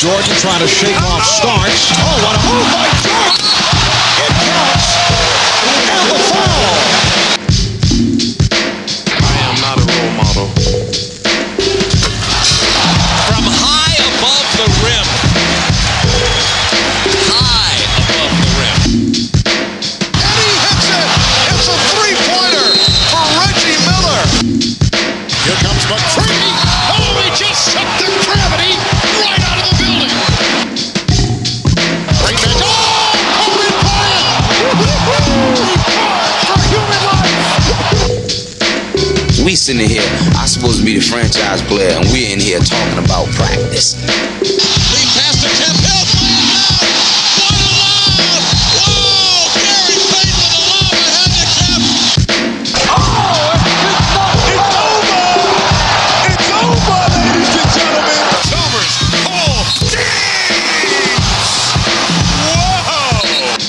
Jordan trying to shake off starts. Oh, what a oh, Jordan! Sitting here, I supposed to be the franchise player, and we're in here talking about practice. Lead pass to Tim Hill. What a lob! Whoa! Gary Payton with a lob ahead to Kemp. It's over, ladies and gentlemen. Chalmers. Oh, Whoa.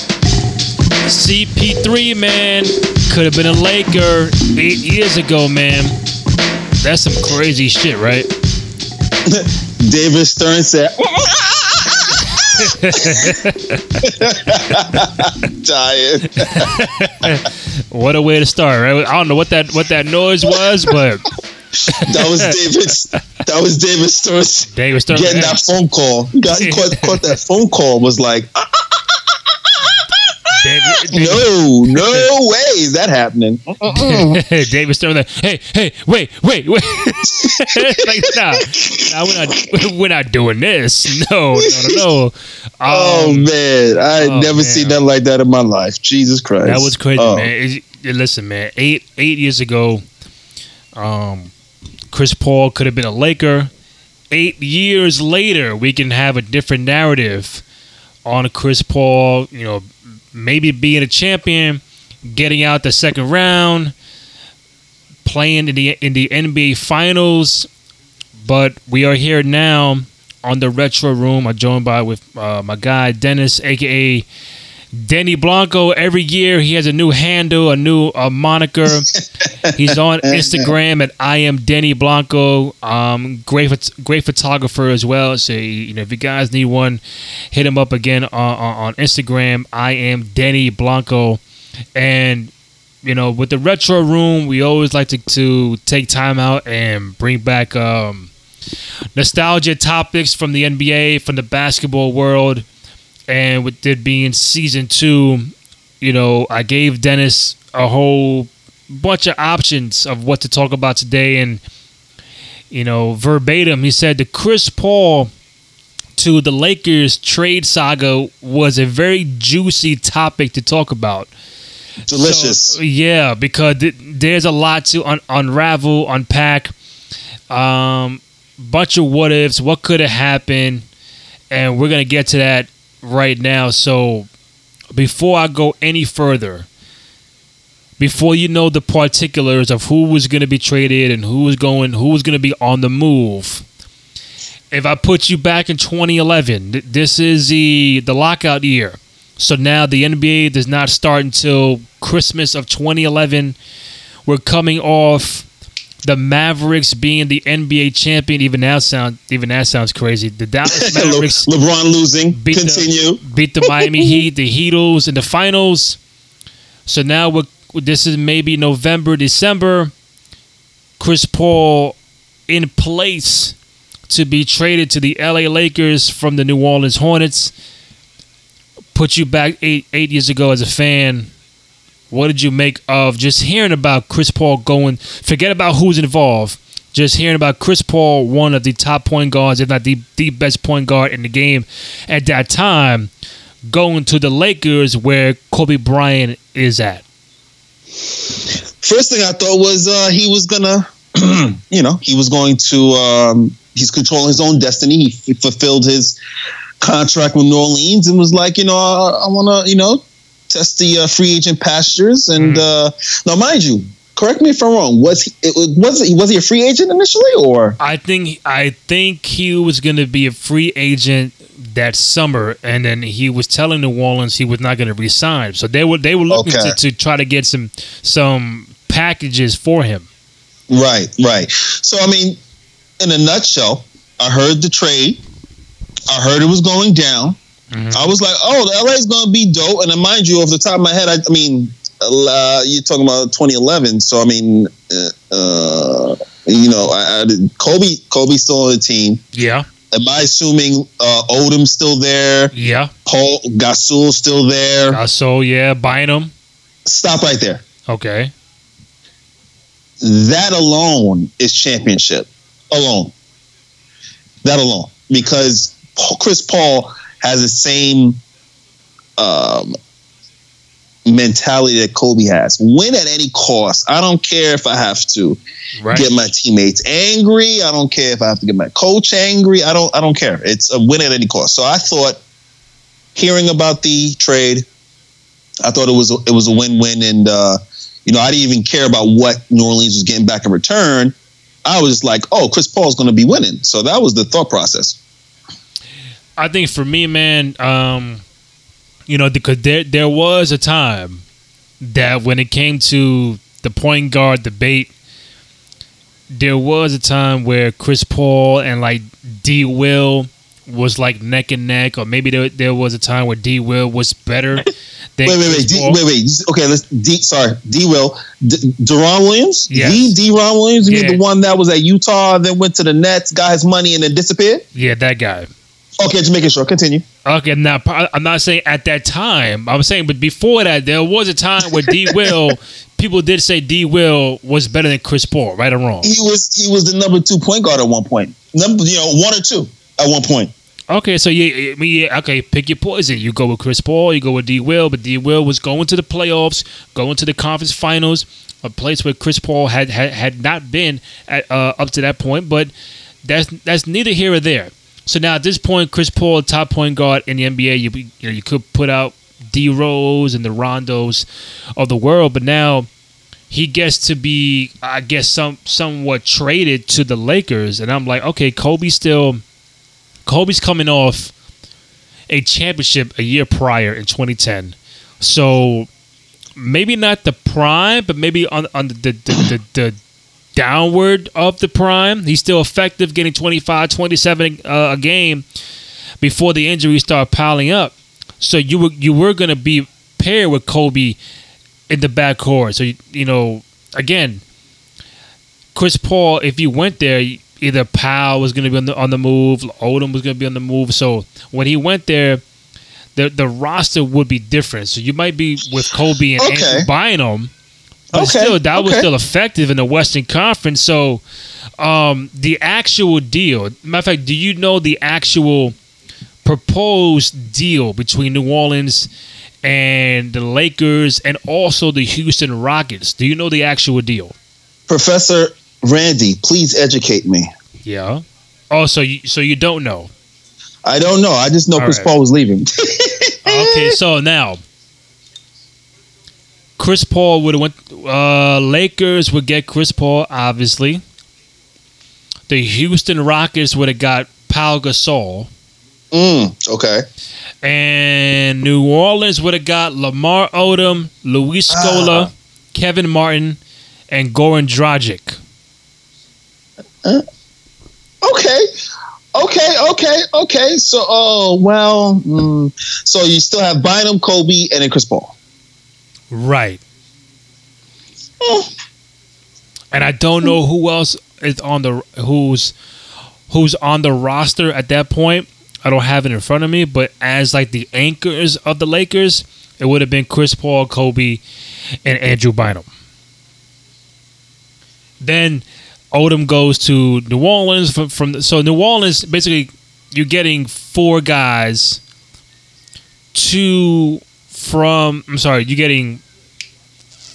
CP3, man, could have been a Laker eight years ago, man. That's some crazy shit, right? David Stern said, "Dying." What a way to start, right? I don't know what that what that noise was, but That was David. That was David Stern David Stern getting that phone call. Got caught, caught that phone call. Was like, ah, ah, David, David, no, no way is that happening. David Stern, like, hey, hey, wait, wait, wait. like, nah, nah, we're not, we're not doing this. No, no, no, no. Oh Um, man, I had oh, never man. seen nothing like that in my life. Jesus Christ, That was crazy, Oh. man. It- it- listen, man. Eight eight years ago, um, Chris Paul could have been a Laker. Eight years later, we can have a different narrative on Chris Paul. You know, maybe being a champion, getting out the second round, playing in the in the NBA Finals. But we are here now on the Retro Room. I'm joined by with uh, my guy Dennis, aka Denny Blanco. Every year he has a new handle, a new uh, moniker. He's on Instagram at I am Denny Blanco. Um, great, great photographer as well. So you know, if you guys need one, hit him up again on, on, Instagram. I am Denny Blanco, and you know, with the retro room, we always like to, to take time out and bring back um, nostalgia topics from the NBA, from the basketball world. And with it being season two, you know, I gave Dennis a whole bunch of options of what to talk about today. And, you know, verbatim, he said the Chris Paul to the Lakers trade saga was a very juicy topic to talk about. delicious. So, yeah, because th- there's a lot to un- unravel, unpack. Um, bunch of what ifs, what could have happened, and we're gonna get to that right now. So, before I go any further, before you know the particulars of who was gonna be traded and who was going, who was gonna be on the move. If I put you back in 2011, th- this is the the lockout year. So now the NBA does not start until Christmas of 2011. We're coming off the Mavericks being the NBA champion. Even now sound even that sounds crazy. The Dallas Le- Mavericks LeBron losing. beat Continue. the beat the Miami Heat, the Heatles in the finals. So now we're this is maybe November, December. Chris Paul in place to be traded to the LA Lakers from the New Orleans Hornets. Put you back eight eight years ago as a fan. What did you make of just hearing about Chris Paul going? Forget about who's involved. Just hearing about Chris Paul, one of the top point guards, if not the, the best point guard in the game at that time, going to the Lakers where Kobe Bryant is at. First thing I thought was uh, he was gonna, you know, he was going to. Um, he's controlling his own destiny. He fulfilled his contract with New Orleans and was like, you know, I, I want to, you know, test the uh, free agent pastures. And uh, now, mind you, correct me if I'm wrong. Was he? It was, was he? Was he a free agent initially, or I think I think he was going to be a free agent that summer, and then he was telling New Orleans he was not going to resign. So they were they were looking Okay. to, to try to get some some packages for him. Right, right. So I mean, in a nutshell, I heard the trade. I heard it was going down. I was like, oh, the LA is going to be dope. And mind you, off the top of my head, I, I mean, uh, you're talking about 2011. So, I mean, uh, uh, you know, I, I, Kobe, Kobe's still on the team. Yeah. Am I assuming uh, Odom's still there? Yeah. Paul Gasol's still there? So yeah, Bynum. Stop right there. Okay. That alone is championship. Alone. That alone. Because Paul- Chris Paul has the same um, mentality that Kobe has. Win at any cost. I don't care if I have to Right. get my teammates angry. I don't care if I have to get my coach angry. I don't I don't care. It's a win at any cost. So I thought hearing about the trade, I thought it was a, it was a win-win and uh, you know, I didn't even care about what New Orleans was getting back in return. I was like, "Oh, Chris Paul's going to be winning." So that was the thought process. I think for me, man, um, you know, because there there was a time that when it came to the point guard debate, there was a time where Chris Paul and like D Will was like neck and neck, or maybe there, there was a time where D Will was better than Wait, wait, wait, D, wait, wait. Okay, let's. D, sorry, D. Will, D, Deron Williams. Yes. D. Deron Williams. You mean Yeah. the one that was at Utah, then went to the Nets, got his money, and then disappeared? Yeah, that guy. Okay, just making sure. Continue. Okay, now I'm not saying at that time. I'm saying, but before that, there was a time where D Will, people did say D Will was better than Chris Paul, right or wrong. He was he was the number two point guard at one point. Number, you know, one or two at one point. Okay, so yeah, I mean, yeah, okay, pick your poison. You go with Chris Paul, you go with D Will, but D Will was going to the playoffs, going to the conference finals, a place where Chris Paul had had, had not been at, uh, up to that point. But that's that's neither here or there. So now at this point, Chris Paul, top point guard in the NBA, you you know you could put out D Rose and the Rondos of the world, but now he gets to be, I guess, some somewhat traded to the Lakers, and I'm like, okay, Kobe's still. Kobe's coming off a championship a year prior in 2010. So maybe not the prime, but maybe on, on the, the, the, the, the downward of the prime. He's still effective, getting 25, 27 uh, a game before the injuries start piling up. So you were you were going to be paired with Kobe in the backcourt. So you, you know, again, Chris Paul, if you went there, either Pau was going to be on the on the move, Odom was going to be on the move. So when he went there, the the roster would be different. So you might be with Kobe and Okay. Andrew Bynum, but Okay, still that was still effective in the Western Conference. So um, the actual deal, matter of fact, do you know the actual proposed deal between New Orleans? And the Lakers and also the Houston Rockets. Do you know the actual deal? Professor Randy, please educate me. Yeah. Oh, so you so you don't know? I don't know. I just know Chris right. Paul was leaving. Okay, so now Chris Paul would have went. Uh, Lakers would get Chris Paul, obviously. The Houston Rockets would have got Pau Gasol, mm, okay. and New Orleans would have got Lamar Odom, Luis Scola, Ah. Kevin Martin, and Goran Dragic. Okay. Okay, okay, okay. So, oh, well, mm, so you still have Bynum, Kobe, and then Chris Paul. Right. Hmm. And I don't know who else is on the who's who's on the roster at that point. I don't have it in front of me, but as like the anchors of the Lakers, it would have been Chris Paul, Kobe, and Andrew Bynum. Then Odom goes to New Orleans from, from the, so New Orleans basically you're getting four guys. Two from I'm sorry, you're getting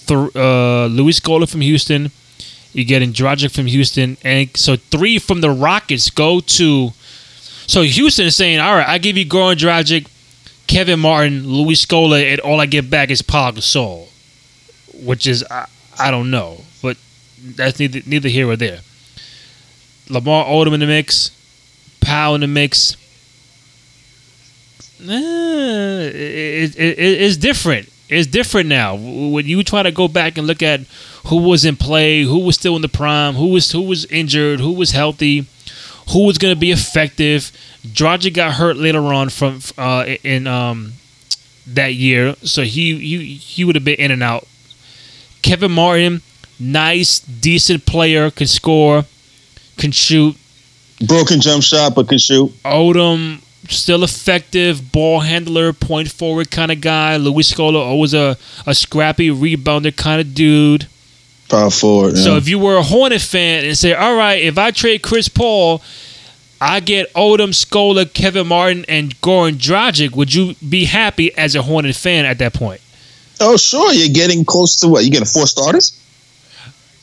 th- uh, Luis Scola from Houston. You're getting Dragic from Houston, and so three from the Rockets go to. So Houston is saying, "All right, I give you Goran Dragic, Kevin Martin, Luis Scola, and all I get back is Paul Gasol," which is I, I don't know, but that's neither neither here or there. Lamar Odom in the mix, Pau in the mix. Eh, it, it, it, it's different. It's different now. When you try to go back and look at who was in play, who was still in the prime, who was who was injured, who was healthy, who was going to be effective. Dragic got hurt later on from uh, in um, that year, so he he he would have been in and out. Kevin Martin, nice, decent player, can score, can shoot. Broken jump shot, but can shoot. Odom still effective, ball handler, point forward kind of guy. Luis Scola always a, a scrappy rebounder kind of dude. Power forward. So if you were a Hornet fan and say, all right, if I trade Chris Paul, I get Odom, Scola, Kevin Martin, and Goran Dragic, would you be happy as a Hornet fan at that point? oh, sure, you're getting close to what? You getting four starters?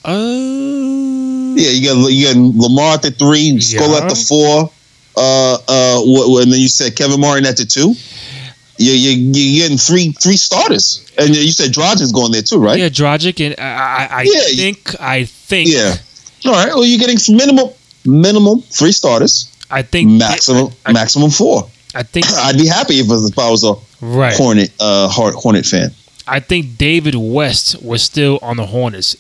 Uh, Yeah, you get you get Lamar at the three, Scola Yeah. at the four, uh, uh, and then you said Kevin Martin at the two. You you you're getting three three starters, and you said Dragic's going there too, right? yeah, Dragic, and I, I, I Yeah, think, I think, Yeah. All right. Well, you're getting minimum minimum three starters, I think, maximum I, maximum four. I think, I'd be happy if, it was- if I was a right. Hornet uh Hor- Hornet fan. I think David West was still on the Hornets.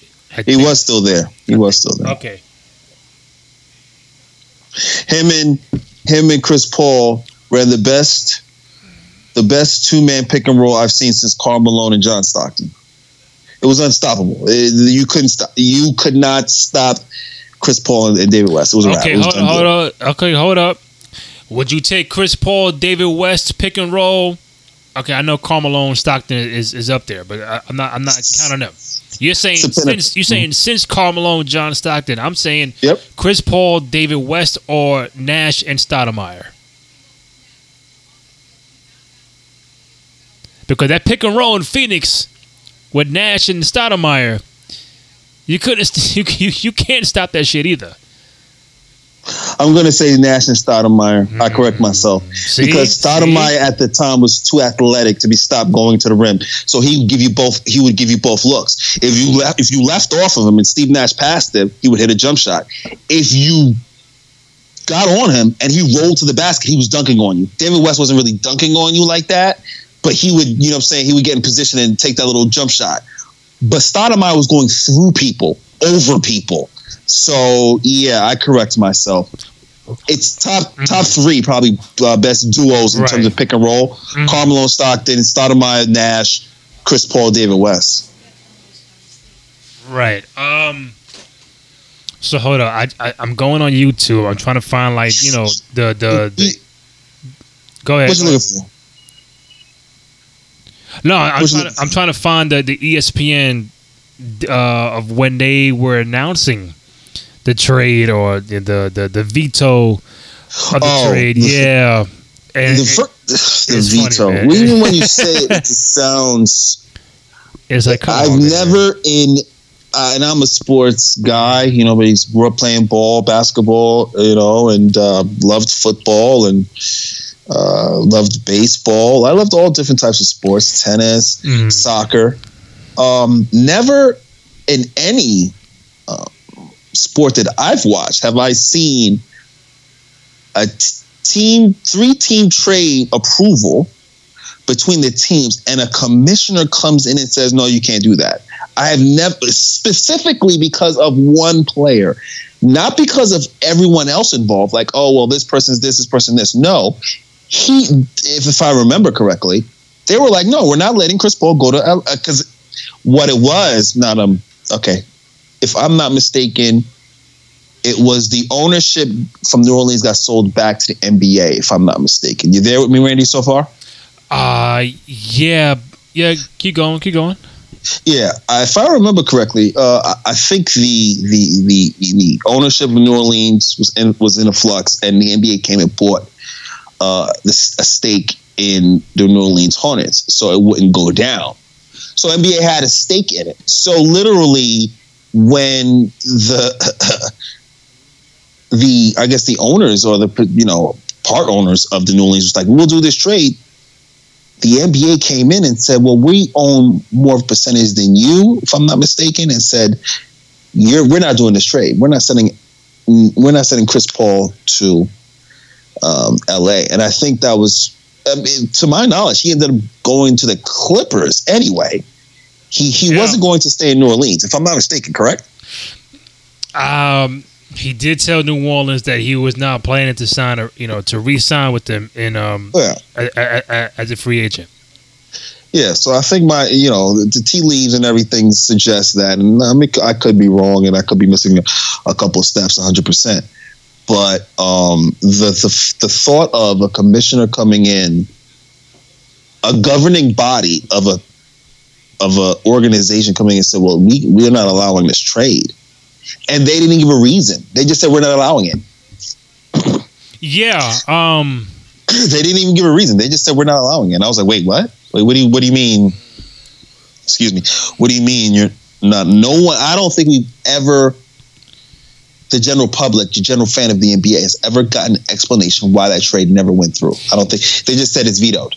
He was still there. He was still there. Okay. Him and him and Chris Paul ran the best the best two man pick and roll I've seen since Karl Malone and John Stockton. It was unstoppable. It- you couldn't stop. You could not stop Chris Paul and, David West. It was a. Okay, It was hold, hold up. Okay, hold up. Would you take Chris Paul, David West, pick and roll? Okay, I know Karl Malone and Stockton is, is up there, but I, I'm not I'm not counting them. You're saying It's a pinnacle. since you're saying mm-hmm. since Karl Malone and John Stockton, I'm saying Yep. Chris Paul, David West, or Nash and Stoudemire. Because that pick and roll in Phoenix with Nash and Stoudemire, you couldn't you, you you can't stop that shit either. I'm going to say Nash and Stoudemire. I correct myself Mm. See? because Stoudemire at the time was too athletic to be stopped going to the rim. So he would give you both. He would give you both looks. If you left, if you left off of him and Steve Nash passed him, he would hit a jump shot. If you got on him and he rolled to the basket, he was dunking on you. David West wasn't really dunking on you like that, but he would, you know, what I'm saying he would get in position and take that little jump shot. But Stoudemire was going through people, over people. So yeah, I correct myself. It's top top three probably uh, best duos in Right. terms of pick and roll. Karl Malone Stockton, Stoudemire, Nash, Chris Paul, David West. Right. Um. So hold on. I, I I'm going on YouTube. I'm trying to find like you know the the. the go ahead. What you looking for? No, I'm trying, to, I'm trying to find the, the ESPN uh, of when they were announcing the trade or the the, the, the veto of the Oh, trade. Yeah. And The, the funny, veto. man. Even when you say it, it sounds. it's like come I've on, man. never in, uh, and I'm a sports guy. You know, but he's grew up playing ball, basketball. You know, and uh, loved football and uh, loved baseball. I loved all different types of sports, tennis, Mhm. soccer. Um, never in any uh, sport that I've watched have I seen a t- team three team trade approval between the teams and a commissioner comes in and says no you can't do that. I have never specifically because of one player not because of everyone else involved like oh well this person's this this person this. No he if, if i remember correctly they were like no we're not letting chris paul go to because what it was not um okay if i'm not mistaken it was the ownership from New Orleans got sold back to the NBA, if I'm not mistaken. You there with me, Randy, so far? Uh yeah yeah. Keep going. Keep going. Yeah, if I remember correctly, uh, I- think the, the the the ownership of New Orleans was in was in a flux, and the NBA came and bought uh, this, a stake in the New Orleans Hornets, so it wouldn't go down. So NBA had a stake in it. So literally, when the the I guess the owners or the you know part owners of the New Orleans was like, we'll do this trade. The NBA came in and said, well, we own more percentage than you, if I'm not mistaken, and said, you're we're not doing this trade. We're not sending we're not sending Chris Paul to um, LA. And I think that was I mean, to my knowledge, he ended up going to the Clippers anyway. He he Yeah. wasn't going to stay in New Orleans, if I'm not mistaken, correct? Um, He did tell New Orleans that he was not planning to sign, a, you know, to re-sign with them in um Yeah. a, a, a, as a free agent. Yeah, so I think my, you know, the, tea leaves and everything suggests that, and I mean, I could be wrong, and I could be missing a, couple of steps, 100. percent But um, the, the the thought of a commissioner coming in, a governing body of a of a organization coming and said, "Well, we we're not allowing this trade," and they didn't give a reason. They just said we're not allowing it. Yeah. Um. they didn't even give a reason. They just said we're not allowing it. And I was like, wait, what? Wait, what do you what do you mean? Excuse me. What do you mean you're not? No one. I don't think we've ever. The general public, the general fan of the NBA, has ever gotten an explanation why that trade never went through. I don't think they just said it's vetoed.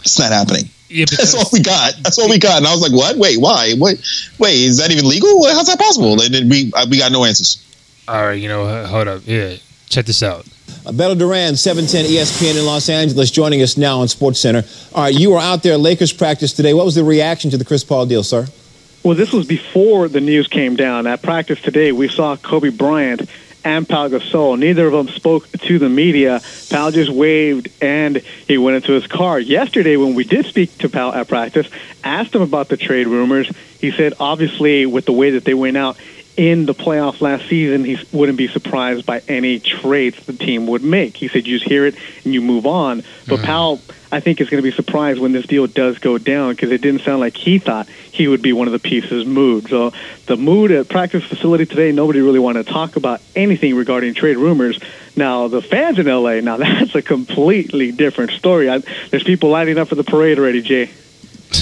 It's not happening. Yeah. That's all we got. That's all we got. And I was like, what? Wait, why? Wait, wait, is that even legal? How's that possible? And then we uh, we got no answers. all right. You know. uh, Hold up. Yeah. Check this out. Beto Duran, 710 ESPN in Los Angeles, joining us now on SportsCenter. All right, you were out there at Lakers practice today. What was the reaction to the Chris Paul deal, sir? Well, this was before the news came down. At practice today, we saw Kobe Bryant and Pau Gasol. Neither of them spoke to the media. Pau just waved and he went into his car. Yesterday, when we did speak to Pau at practice, asked him about the trade rumors. He said, obviously, with the way that they went out in the playoffs last season, he wouldn't be surprised by any trades the team would make. He said, you just hear it and you move on. But mm. Pau, I think, is going to be surprised when this deal does go down because it didn't sound like he thought he would be one of the pieces moved. So the mood at practice facility today, nobody really wanted to talk about anything regarding trade rumors. Now, the fans in LA, now that's a completely different story. I, there's people lining up for the parade already, Jay.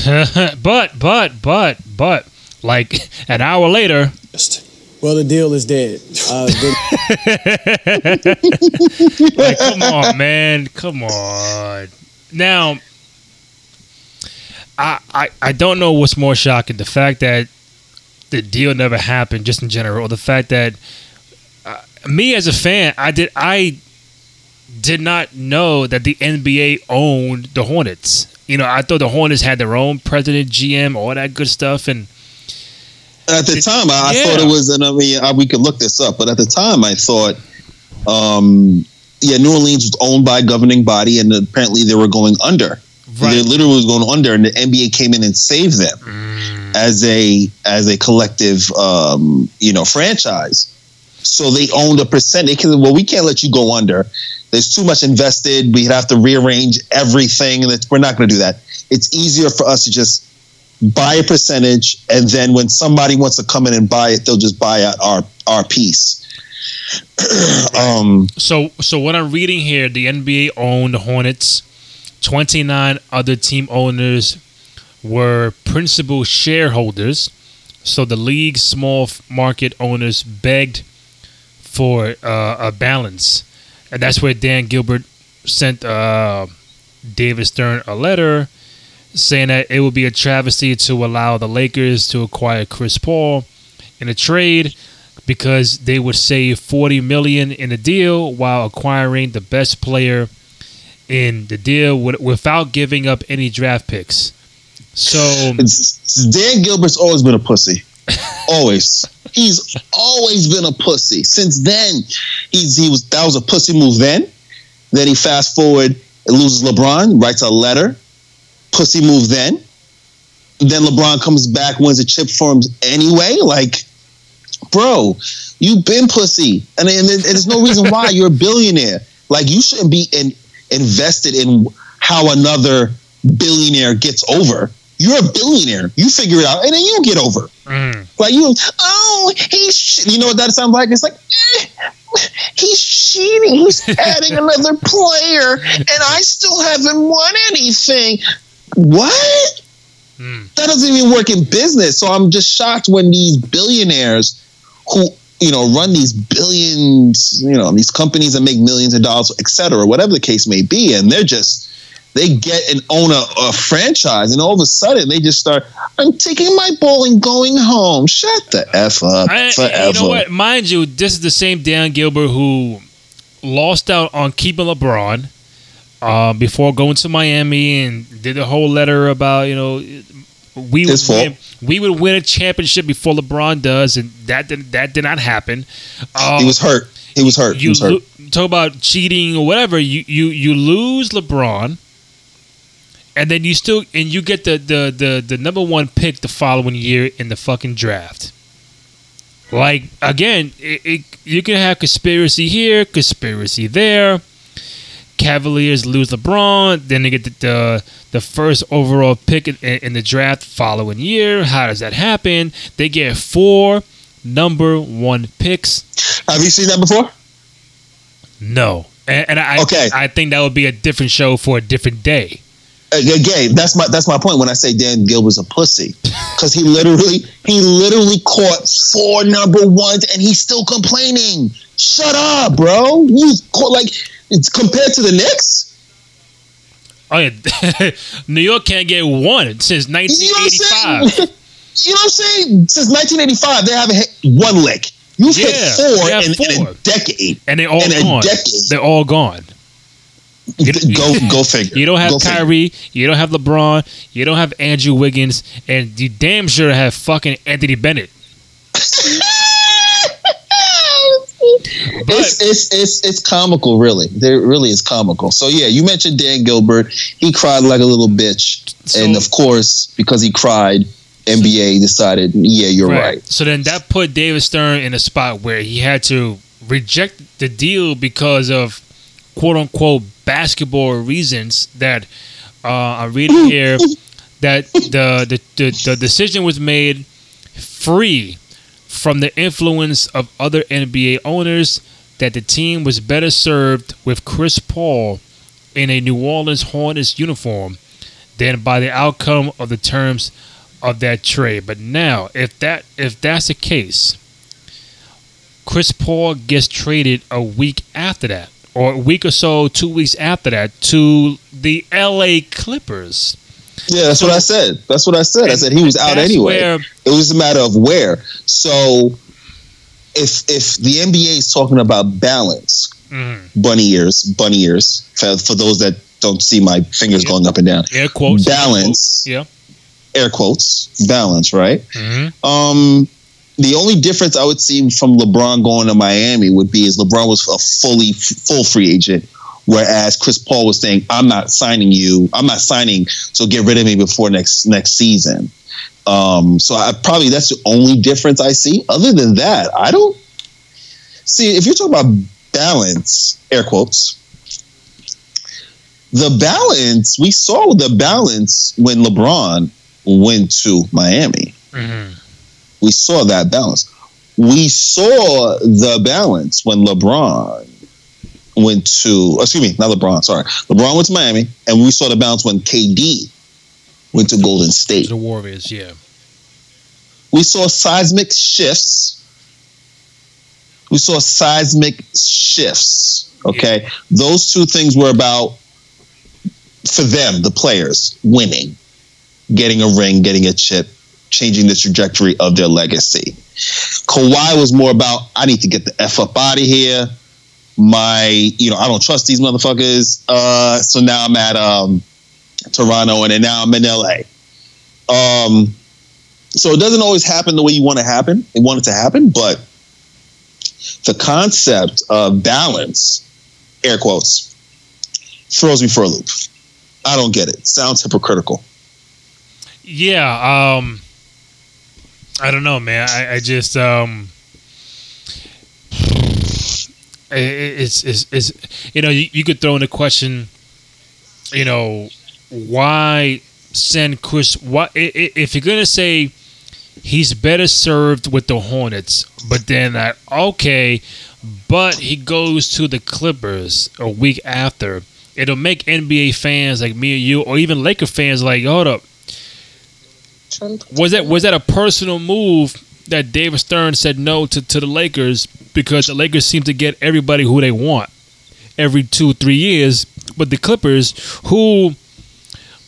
but but but but like an hour later, Well, the deal is dead. Uh, the- like, come on, man, come on. Now, I, I I don't know what's more shocking: the fact that the deal never happened, just in general, or the fact that uh, me as a fan, I did I did not know that the NBA owned the Hornets. You know, I thought the Hornets had their own president, GM, all that good stuff, and At the It- time, I, I thought it was, and I mean, I, we could look this up, but at the time, I thought, um, yeah, New Orleans was owned by a governing body, and apparently they were going under. They literally was going under, and the NBA came in and saved them Mm. as a as a collective, um, you know, franchise. So they owned a percent. They can, well, we can't let you go under. There's too much invested. We'd have to rearrange everything, and we're not going to do that. It's easier for us to just buy a percentage, and then when somebody wants to come in and buy it, they'll just buy out our our piece. um, So, so what I'm reading here, the NBA owned Hornets. 29 other team owners were principal shareholders. So the league's small market owners begged for uh, a balance, and that's where Dan Gilbert sent uh, David Stern a letter saying that it would be a travesty to allow the Lakers to acquire Chris Paul in a trade because they would save 40 million in the deal while acquiring the best player in the deal without giving up any draft picks. So Dan Gilbert's always been a pussy. always. He's always been a pussy. Since then, he's he was that was a pussy move then. Then he fast forward loses LeBron, writes a letter. Pussy move then. Then LeBron comes back, wins a chip for him anyway. Like, bro, you've been pussy, and, and, and there's no reason why you're a billionaire. Like, you shouldn't be in, invested in how another billionaire gets over. You're a billionaire. You figure it out, and then you get over. mm, Like you, oh, he's, ch-" you know what that sounds like? It's like, eh, he's cheating. He's adding another player, and I still haven't won anything. What? mm, That doesn't even work in business. So I'm just shocked when these billionaires who, you know, run these billions, you know, these companies that make millions of dollars, et cetera, whatever the case may be, and they're just, they get and own a, a franchise, and all of a sudden they just start, I'm taking my ball and going home. Shut the F up. I, forever. you know what? Mind you, this is the same Dan Gilbert who lost out on keeping LeBron uh, before going to Miami and did a whole letter about you know we would win, we would win a championship before LeBron does, and that did, that did not happen. Um, He was hurt. He was hurt. He you was hurt. lo- talk about cheating or whatever. You you you lose LeBron, and then you still and you get the the the, the number one pick the following year in the fucking draft. Like again, it, it, you can have conspiracy here, conspiracy there. Cavaliers lose LeBron, then they get the the, the first overall pick in, in the draft following year. How does that happen? They get four number one picks. Have you seen that before? No, and, and I Okay. I think that would be a different show for a different day. Uh, Again, that's my that's my point when I say Dan Gill was a pussy because he literally he literally caught four number ones and he's still complaining. Shut up, bro. He's caught like it's compared to the Knicks. Oh yeah, New York can't get one since You know what I'm 1985. saying? You know what I'm saying? Since 1985, they haven't hit one lick. You've Yeah, hit four they have in, in a decade. and they all In gone. They're all gone. go go figure. You don't have Go figure. Kyrie. You don't have LeBron. You don't have Andrew Wiggins, and you damn sure have fucking Anthony Bennett. It's, it's it's it's comical, really. There really is comical. So yeah, you mentioned Dan Gilbert. He cried like a little bitch, So- and of course, because he cried, NBA decided, yeah, you're right. So then that put David Stern in a spot where he had to reject the deal because of quote unquote basketball reasons that uh, I'm reading here that the, the, the, the decision was made free from the influence of other NBA owners that the team was better served with Chris Paul in a New Orleans Hornets uniform than by the outcome of the terms of that trade. But now, if that if that's the case, Chris Paul gets traded a week after that, or a week or so, two weeks after that, to the LA Clippers. Yeah, that's what I said. That's what I said. I said he was out anyway. where- it was a matter of where. So if if the NBA is talking about balance, Mhm. bunny ears, bunny ears. For, for those that don't see my fingers Yeah. going up and down, Air quotes. balance, Yeah. air quotes, balance, right? hmm Um, the only difference I would see from LeBron going to Miami would be is LeBron was a fully full free agent, whereas Chris Paul was saying, "I'm not signing you. I'm not signing. So get rid of me before next next season." Um, so I probably that's the only difference I see. Other than that, I don't see. If you're talking about balance, air quotes. The balance we saw the balance when LeBron went to Miami hmm we saw that balance. We saw the balance when LeBron went to, excuse me, not LeBron, sorry. LeBron went to Miami, and we saw the bounce when KD went to Golden State. The Warriors. Yeah. We saw seismic shifts. We saw seismic shifts. Okay. Those two things were about, for them, the players, winning, getting a ring, getting a chip, changing the trajectory of their legacy. Kawhi was more about, I need to get the F up out of here. My, you know, I don't trust these motherfuckers. Uh, so now I'm at um, Toronto and then now I'm in LA. Um, so it doesn't always happen the way you want to happen. You want it to happen, but the concept of balance, air quotes, throws me for a loop. I don't get it. Sounds hypocritical. Yeah. Um. I don't know, man. I, I just um. It's, it's, it's you know you, you could throw in a question, you know, why send Chris? Why if you're gonna say he's better served with the Hornets, but then that okay, but he goes to the Clippers a week after. It'll make NBA fans like me and you, or even Laker fans, like, hold up, was that was that a personal move that David Stern said no to, to the Lakers because the Lakers seem to get everybody who they want every two three years, but the Clippers who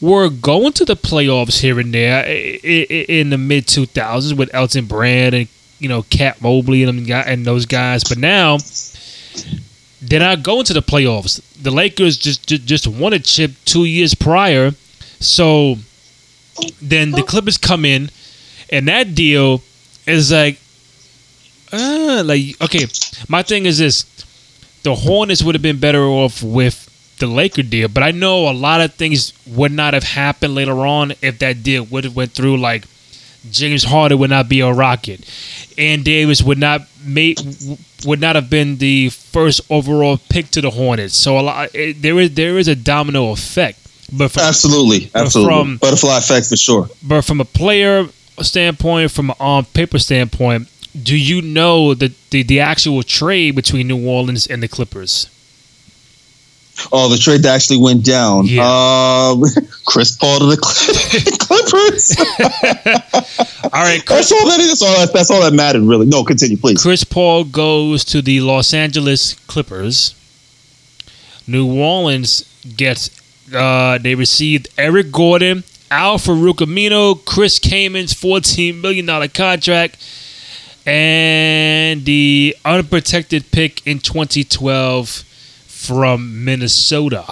were going to the playoffs here and there in the mid two thousands with Elton Brand and you know Cat Mobley and those guys, but now they're not going to the playoffs. The Lakers just just, just won a chip two years prior, so then the Clippers come in, and that deal is like, uh, like okay. My thing is this: the Hornets would have been better off with the Laker deal, but I know a lot of things would not have happened later on if that deal would have went through. Like James Harden would not be a Rocket, and Davis would not make would not have been the first overall pick to the Hornets. So a lot it, there is there is a domino effect. But from, Absolutely, absolutely. from Butterfly effect for sure. but from a player standpoint, from an on paper standpoint, do you know the, the the actual trade between New Orleans and the Clippers? Oh, the trade that actually went down. Yeah. Um, Chris Paul to the Clippers. All right, that's Chris, all that is. That's all that, that's all that mattered, really. No, continue, please. Chris Paul goes to the Los Angeles Clippers. New Orleans gets uh, they received Eric Gordon, Al-Farouq Aminu, Chris Kaman's fourteen million dollar contract, and the unprotected pick in 2012 from Minnesota.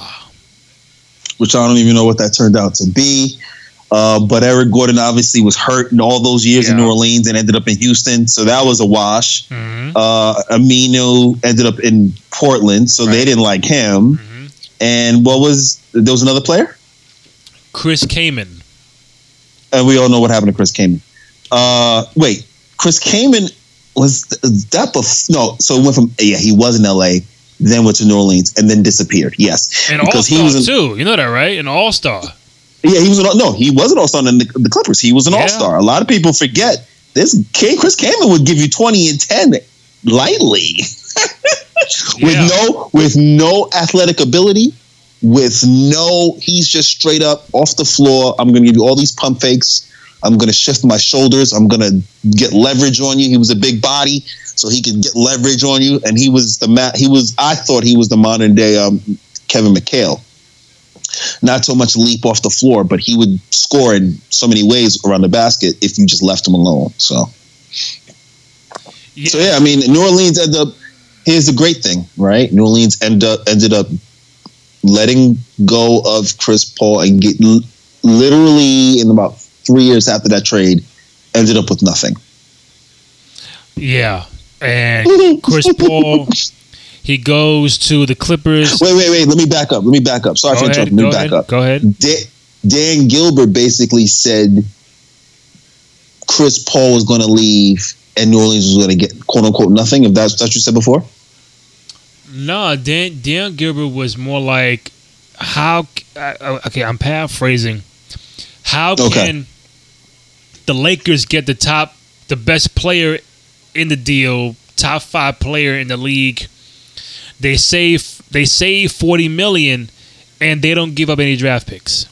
Which I don't even know what that turned out to be. Uh, but Eric Gordon obviously was hurt in all those years in New Orleans and ended up in Houston, so that was a wash. Mhm. Uh, Amino ended up in Portland, so they didn't like him. And what was there was another player? Chris Kaman. and we all know what happened to Chris Kaman. Uh, wait, Chris Kaman was that bef- no? So it went from yeah, he was in L.A., then went to New Orleans, and then disappeared. Yes, An all because he was in, too. You know that, right? An all star. yeah, he was an, no, he wasn't all star in the, the Clippers. He was an Yeah. all star. A lot of people forget this. K, Chris Kaman would give you twenty and ten lightly, with Yeah. no with no athletic ability. With no, he's just straight up off the floor. I'm going to give you all these pump fakes. I'm going to shift my shoulders. I'm going to get leverage on you. He was a big body, so he could get leverage on you. And he was the ma- he was. I thought he was the modern day um, Kevin McHale. Not so much leap off the floor, but he would score in so many ways around the basket if you just left him alone. So, Yeah. so yeah, I mean, New Orleans ended up. Here's the great thing, right? New Orleans ended up ended up letting go of Chris Paul and get literally in about three years after that trade, ended up with nothing. Yeah. And Chris Paul, he goes to the Clippers. Wait, wait, wait. Let me back up. Let me back up. Sorry Go for ahead, interrupting. Let me go back ahead, up. go ahead. Da- Dan Gilbert basically said Chris Paul was going to leave and New Orleans was going to get quote unquote nothing. If that's what you said before. No, Dan Dan Gilbert was more like how. Uh, okay, I'm paraphrasing. How Okay. can the Lakers get the top, the best player in the deal, top five player in the league? They save they save forty million, and they don't give up any draft picks.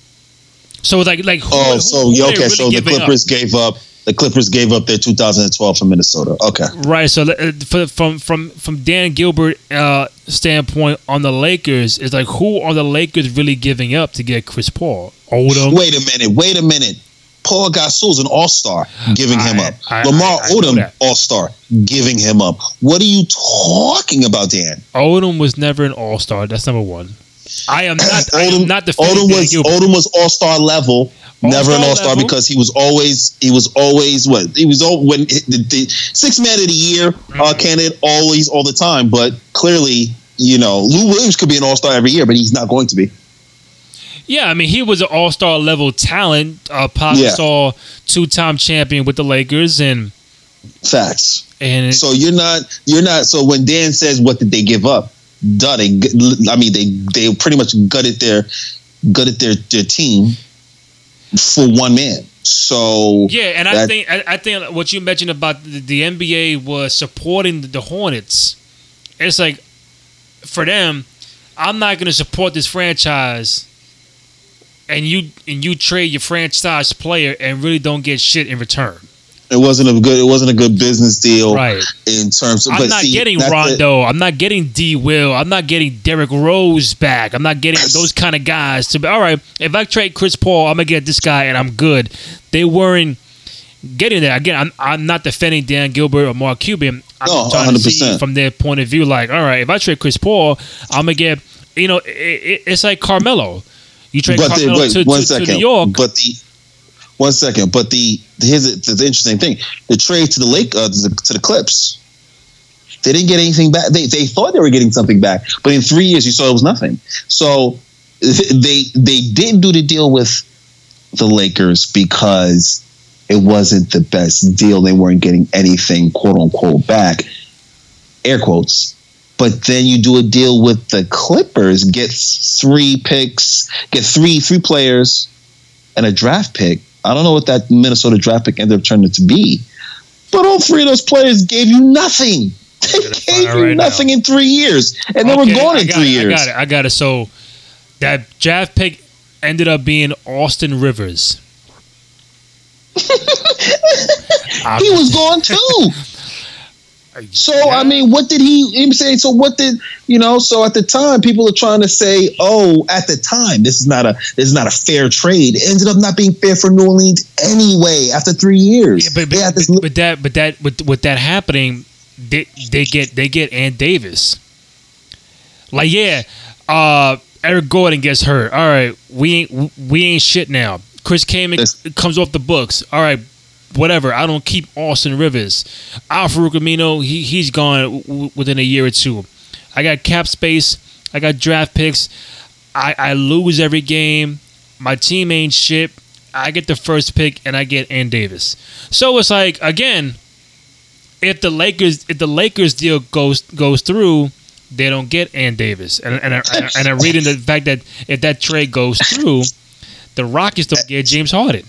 So like like who, Oh, so who yeah, okay. really So the giving up? Clippers gave up. The Clippers gave up their 2012 from Minnesota. Okay. Right. So uh, from from from Dan Gilbert uh, standpoint on the Lakers, it's like who are the Lakers really giving up to get Chris Paul? Odom. Wait a minute. Wait a minute. Paul Gasol's an all star, giving him up. I- Lamar I- I Odom, all star, giving him up. What are you talking about, Dan? Odom was never an All Star. That's number one. I am not. I am not defending Odom was. Odom was all star level. Never an All-star all star because he was always he was always what he was all when the, the six man of the year Mm-hmm. uh, candidate always all the time. But clearly, you know, Lou Williams could be an all star every year, but he's not going to be. Yeah, I mean he was an All Star level talent. Uh, Pop Yeah. saw two time champion with the Lakers, and Facts. and So you're not you're not. So when Dan says what did they give up? Duh, they. I mean they they pretty much gutted their gutted their their team for one man. So Yeah, and I think I, I think what you mentioned about the, the NBA was supporting the Hornets. It's like for them, I'm not going to support this franchise, and you and you trade your franchise player and really don't get shit in return. It wasn't a good it wasn't a good business deal Right. in terms of. I'm but not see, getting the- Rondo. I'm not getting D. Will. I'm not getting Derrick Rose back. I'm not getting those kind of guys to be all right. If I trade Chris Paul, I'm gonna get this guy and I'm good. They weren't getting there. Again, I'm I'm not defending Dan Gilbert or Mark Cuban. I'm No, trying to see 100%. from their point of view. Like, all right, if I trade Chris Paul, I'm gonna get. You know, it, it, it's like Carmelo. You trade But the, Carmelo wait, to, to, to. New York. But the One second, but the here's the, the interesting thing: the trade to the Lake uh, to, the, to the Clips. They didn't get anything back. They, they thought they were getting something back, but in three years, you saw it was nothing. So they they didn't do the deal with the Lakers because it wasn't the best deal. They weren't getting anything quote unquote back, air quotes. But then you do a deal with the Clippers, get three picks, get three three players, and a draft pick. I don't know what that Minnesota draft pick ended up turning to be, but all three of those players gave you nothing. They gave you right nothing now. in three years, and they were Okay, gone in three it, years. I got it. I got it. So that draft pick ended up being Austin Rivers. he was gone too. So I mean, what did he? Was saying. So what did you know? So at the time, people are trying to say, "Oh, at the time, this is not a this is not a fair trade." It ended up not being fair for New Orleans anyway. After three years, Yeah, but, but, but, but that but that with with that happening, they they get they get Ann Davis. Like yeah, uh, Eric Gordon gets hurt. All right, we ain't we ain't shit now. Chris Kaman Yes. comes off the books. All right, whatever. I don't keep Austin Rivers. Al-Farouq Aminu, he he's gone w- within a year or two. I got cap space. I got draft picks. I, I lose every game. My team ain't shit. I get the first pick and I get Ann Davis. So it's like again, if the Lakers if the Lakers deal goes goes through, they don't get Ann Davis. And and, I, and I'm reading the fact that if that trade goes through, the Rockets don't get James Harden.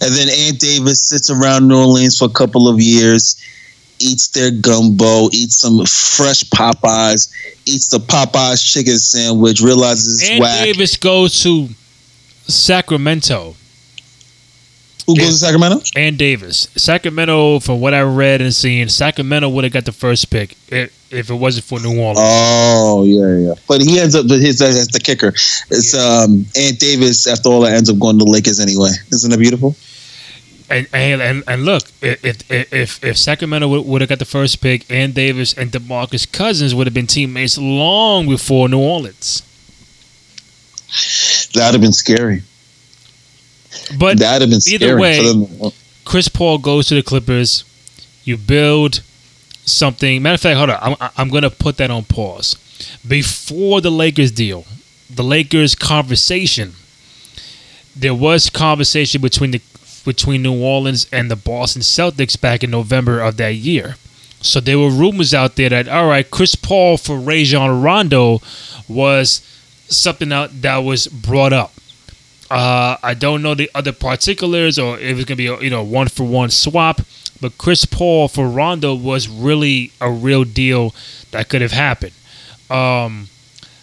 And then Aunt Davis sits around New Orleans for a couple of years, eats their gumbo, eats some fresh Popeyes, eats the Popeyes chicken sandwich, realizes it's Ann whack. Davis goes to Sacramento. Who goes to Sacramento? And Davis. Sacramento, from what I read and seen, Sacramento would have got the first pick if, if it wasn't for New Orleans. Oh yeah, yeah. But he ends up his as the kicker. It's um Ant Davis. After all, that ends up going to the Lakers anyway. Isn't that beautiful? And and and, look, if if if, if Sacramento would have got the first pick, and Davis and DeMarcus Cousins would have been teammates long before New Orleans. That'd have been scary. But That'd have been either way. Chris Paul goes to the Clippers. You build something. Matter of fact, hold on. I'm, I'm going to put that on pause. Before the Lakers deal, the Lakers conversation, there was conversation between the between New Orleans and the Boston Celtics back in November of that year. So there were rumors out there that all right, Chris Paul for Rajon Rondo was something out that was brought up. Uh, I don't know the other particulars or if it's gonna be a you know one for one swap, but Chris Paul for Rondo was really a real deal that could have happened. Um,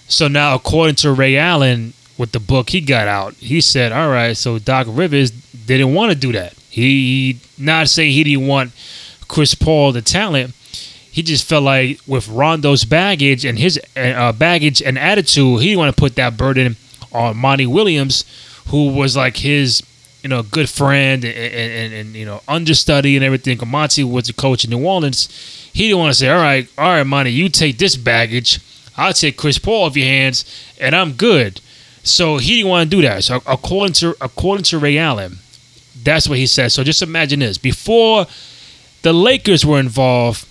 so now, according to Ray Allen, with the book he got out, he said, "All right, so Doc Rivers didn't want to do that. He not saying he didn't want Chris Paul the talent. He just felt like with Rondo's baggage and his uh, baggage and attitude, he didn't want to put that burden on Monty Williams, who was like his, you know, good friend and, and, and, you know understudy and everything. Monty was the coach in New Orleans. He didn't want to say, "All right, all right, Monty, you take this baggage. I'll take Chris Paul off your hands, and I'm good." So he didn't want to do that. So according to according to Ray Allen, that's what he said. So just imagine this: before the Lakers were involved,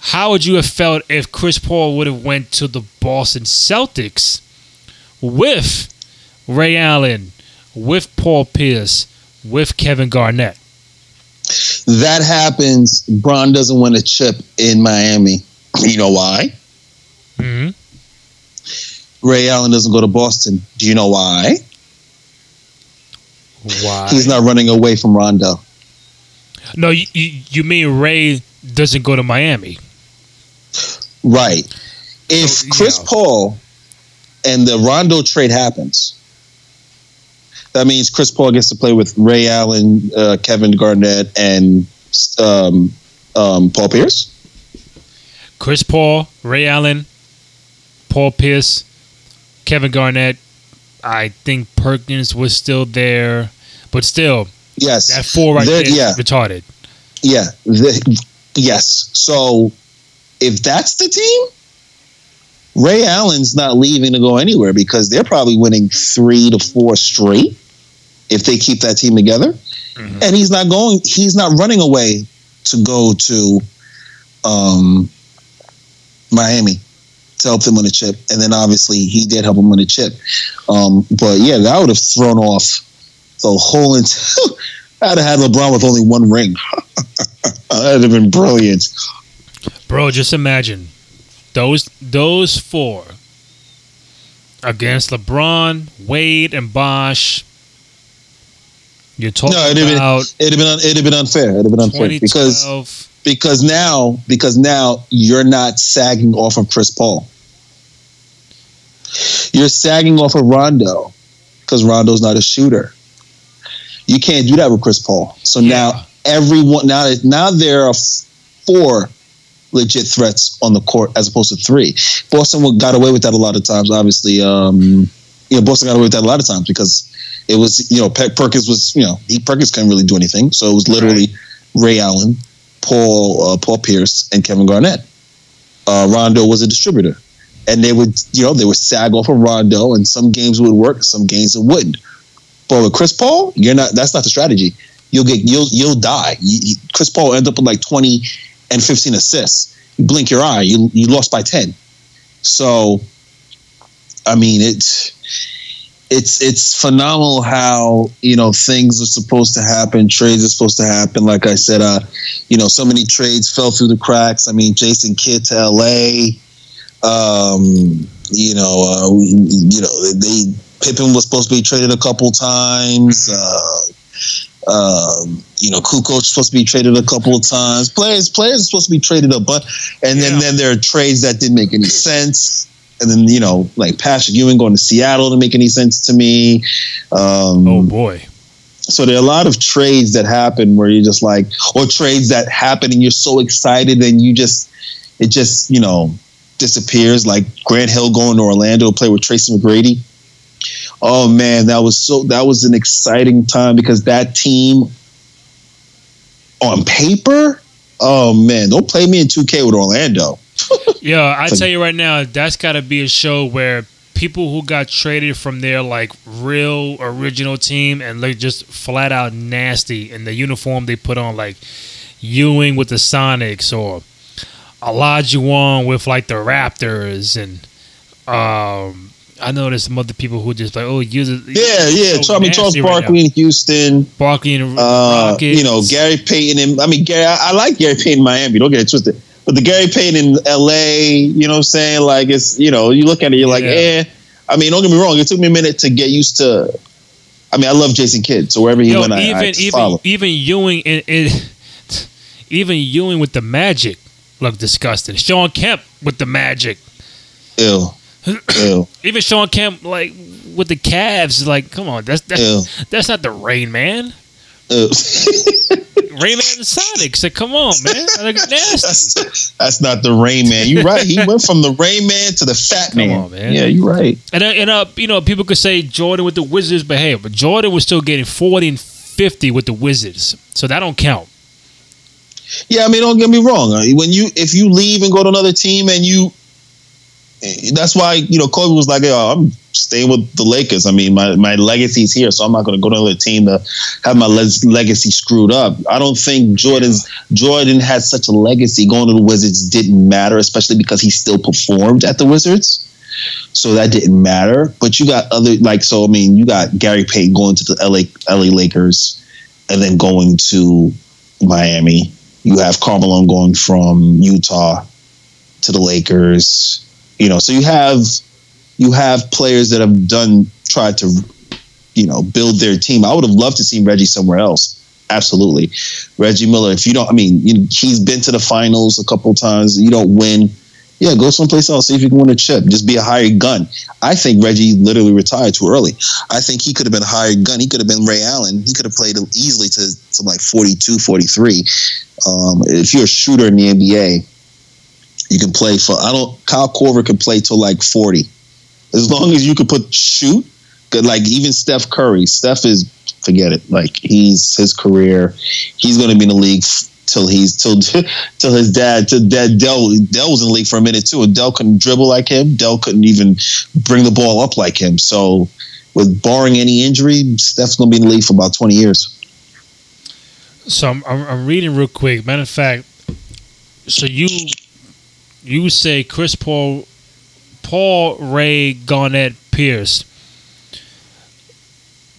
how would you have felt if Chris Paul would have went to the Boston Celtics with Ray Allen, with Paul Pierce, with Kevin Garnett? That happens. Bron doesn't win a chip in Miami. You know why? hmm Ray Allen doesn't go to Boston. Do you know why? Why? He's not running away from Rondo. No, you, you, you mean Ray doesn't go to Miami? Right. If Chris. Paul and the Rondo trade happens, that means Chris Paul gets to play with Ray Allen, uh, Kevin Garnett, and um, um, Paul Pierce. Chris Paul, Ray Allen, Paul Pierce, Kevin Garnett. I think Perkins was still there, but still, Yes. that four right there is yeah. retarded. Yeah. The- yes. So if that's the team, Ray Allen's not leaving to go anywhere because they're probably winning three to four straight. If they keep that team together. And he's not going. He's not running away to go to um, Miami to help them win a chip. And then obviously he did help them win a chip. Um, but yeah, that would have thrown off the whole. Ent- I'd have had LeBron with only one ring. That'd have been brilliant. Bro, just imagine those those four against LeBron, Wade, and Bosh. You're talking No, it'd have been about it'd have been un- it'd have been unfair. It'd have been unfair because because now because now you're not sagging off of Chris Paul. You're sagging off of Rondo because Rondo's not a shooter. You can't do that with Chris Paul. So now everyone now now there are four legit threats on the court as opposed to three. Boston got away with that a lot of times. Obviously, um, you know, Boston got away with that a lot of times because it was you know Pe- Perkins was you know he Perkins couldn't really do anything, so it was literally Ray Allen, Paul uh, Paul Pierce, and Kevin Garnett. Uh, Rondo was a distributor, and they would you know they would sag off of Rondo, and some games would work, some games it wouldn't. But with Chris Paul, you're not. That's not the strategy. You'll get you'll you'll die. You, Chris Paul end up with like twenty and fifteen assists. You blink your eye, you you lost by ten. So, I mean it's it's it's phenomenal how you know things are supposed to happen. Trades are supposed to happen. Like I said, uh, you know, so many trades fell through the cracks. I mean, Jason Kidd to L.A. Um, you know, uh, you know, they Pippen was supposed to be traded a couple times. Uh, um, you know, Kukoc supposed to be traded a couple of times. Players, players are supposed to be traded a bunch, and then then there are trades that didn't make any sense. And then you know, like Patrick Ewing going to Seattle to make any sense to me. Um, oh boy, so there are a lot of trades that happen where you're just like, or trades that happen and you're so excited and you just, it just, you know, disappears. Like Grant Hill going to Orlando to play with Tracy McGrady. Oh man, that was so, that was an exciting time because that team on paper, oh man, don't play me in 2K with Orlando. Yeah, I tell you right now, that's got to be a show where people who got traded from their like real original team and look just flat out nasty in the uniform they put on, like Ewing with the Sonics or Olajuwon with like the Raptors, and um, I know there's some other people who just like, oh, you Yeah, yeah. So, I mean, Charles Barkley in Houston. Barkley and Uh, Rockets. you know, Gary Payton and I mean, Gary. I, I like Gary Payton in Miami. Don't get it twisted. But the Gary Payton in L.A. You know what I'm saying? Like it's you know you look at it, you're like, eh. I mean, don't get me wrong. It took me a minute to get used to. I mean, I love Jason Kidd, so wherever he Yo, went, I, even I even follow. even Ewing in, in, even Ewing with the Magic looked disgusting. Shawn Kemp with the Magic. Ew. Ew. Even Shawn Kemp like with the Cavs, like, come on, that's that's, that's not the Rain Man. Ew. Rain Man and Sonics. Like, come on, man. Like, nasty. That's not the Rain Man. You're right. He went from the Rain Man to the Fat Man. on, man. Yeah, you're right. And uh, and uh, you know, people could say Jordan with the Wizards, but hey, but Jordan was still getting forty and fifty with the Wizards, so that don't count. Yeah, I mean, don't get me wrong. Uh, When you if you leave and go to another team and you, eh, that's why you know Kobe was like, "Yo, I'm staying with the Lakers. I mean, my my legacy's here, so I'm not going to go to another team to have my les- legacy screwed up." I don't think Jordan's Jordan had such a legacy. Going to the Wizards didn't matter, especially because he still performed at the Wizards. So that didn't matter. But you got other like so. I mean, you got Gary Payton going to the LA LA Lakers, and then going to Miami. You have Carmelo going from Utah to the Lakers. You know, so you have you have players that have done tried to you know build their team. I would have loved to see Reggie somewhere else. Absolutely, Reggie Miller. If you don't, I mean, you, he's been to the finals a couple times. You don't win. Yeah, go someplace else. See if you can win a chip. Just be a hired gun. I think Reggie literally retired too early. I think he could have been a hired gun. He could have been Ray Allen. He could have played easily to, to like 42, 43. Um, if you're a shooter in the NBA, you can play for, I don't, Kyle Korver can play till like 40. As long as you could put shoot, like even Steph Curry. Steph is, forget it. Like he's, his career, he's going to be in the league till he's till till his dad till dad Dell Dell was in the league for a minute too, and Dell couldn't dribble like him. Dell couldn't even bring the ball up like him. So with barring any injury, Steph's going to be in the league for about 20 years. So I'm, I'm, I'm reading real quick. Matter of fact, so you you say Chris Paul, Paul Ray Garnett Pierce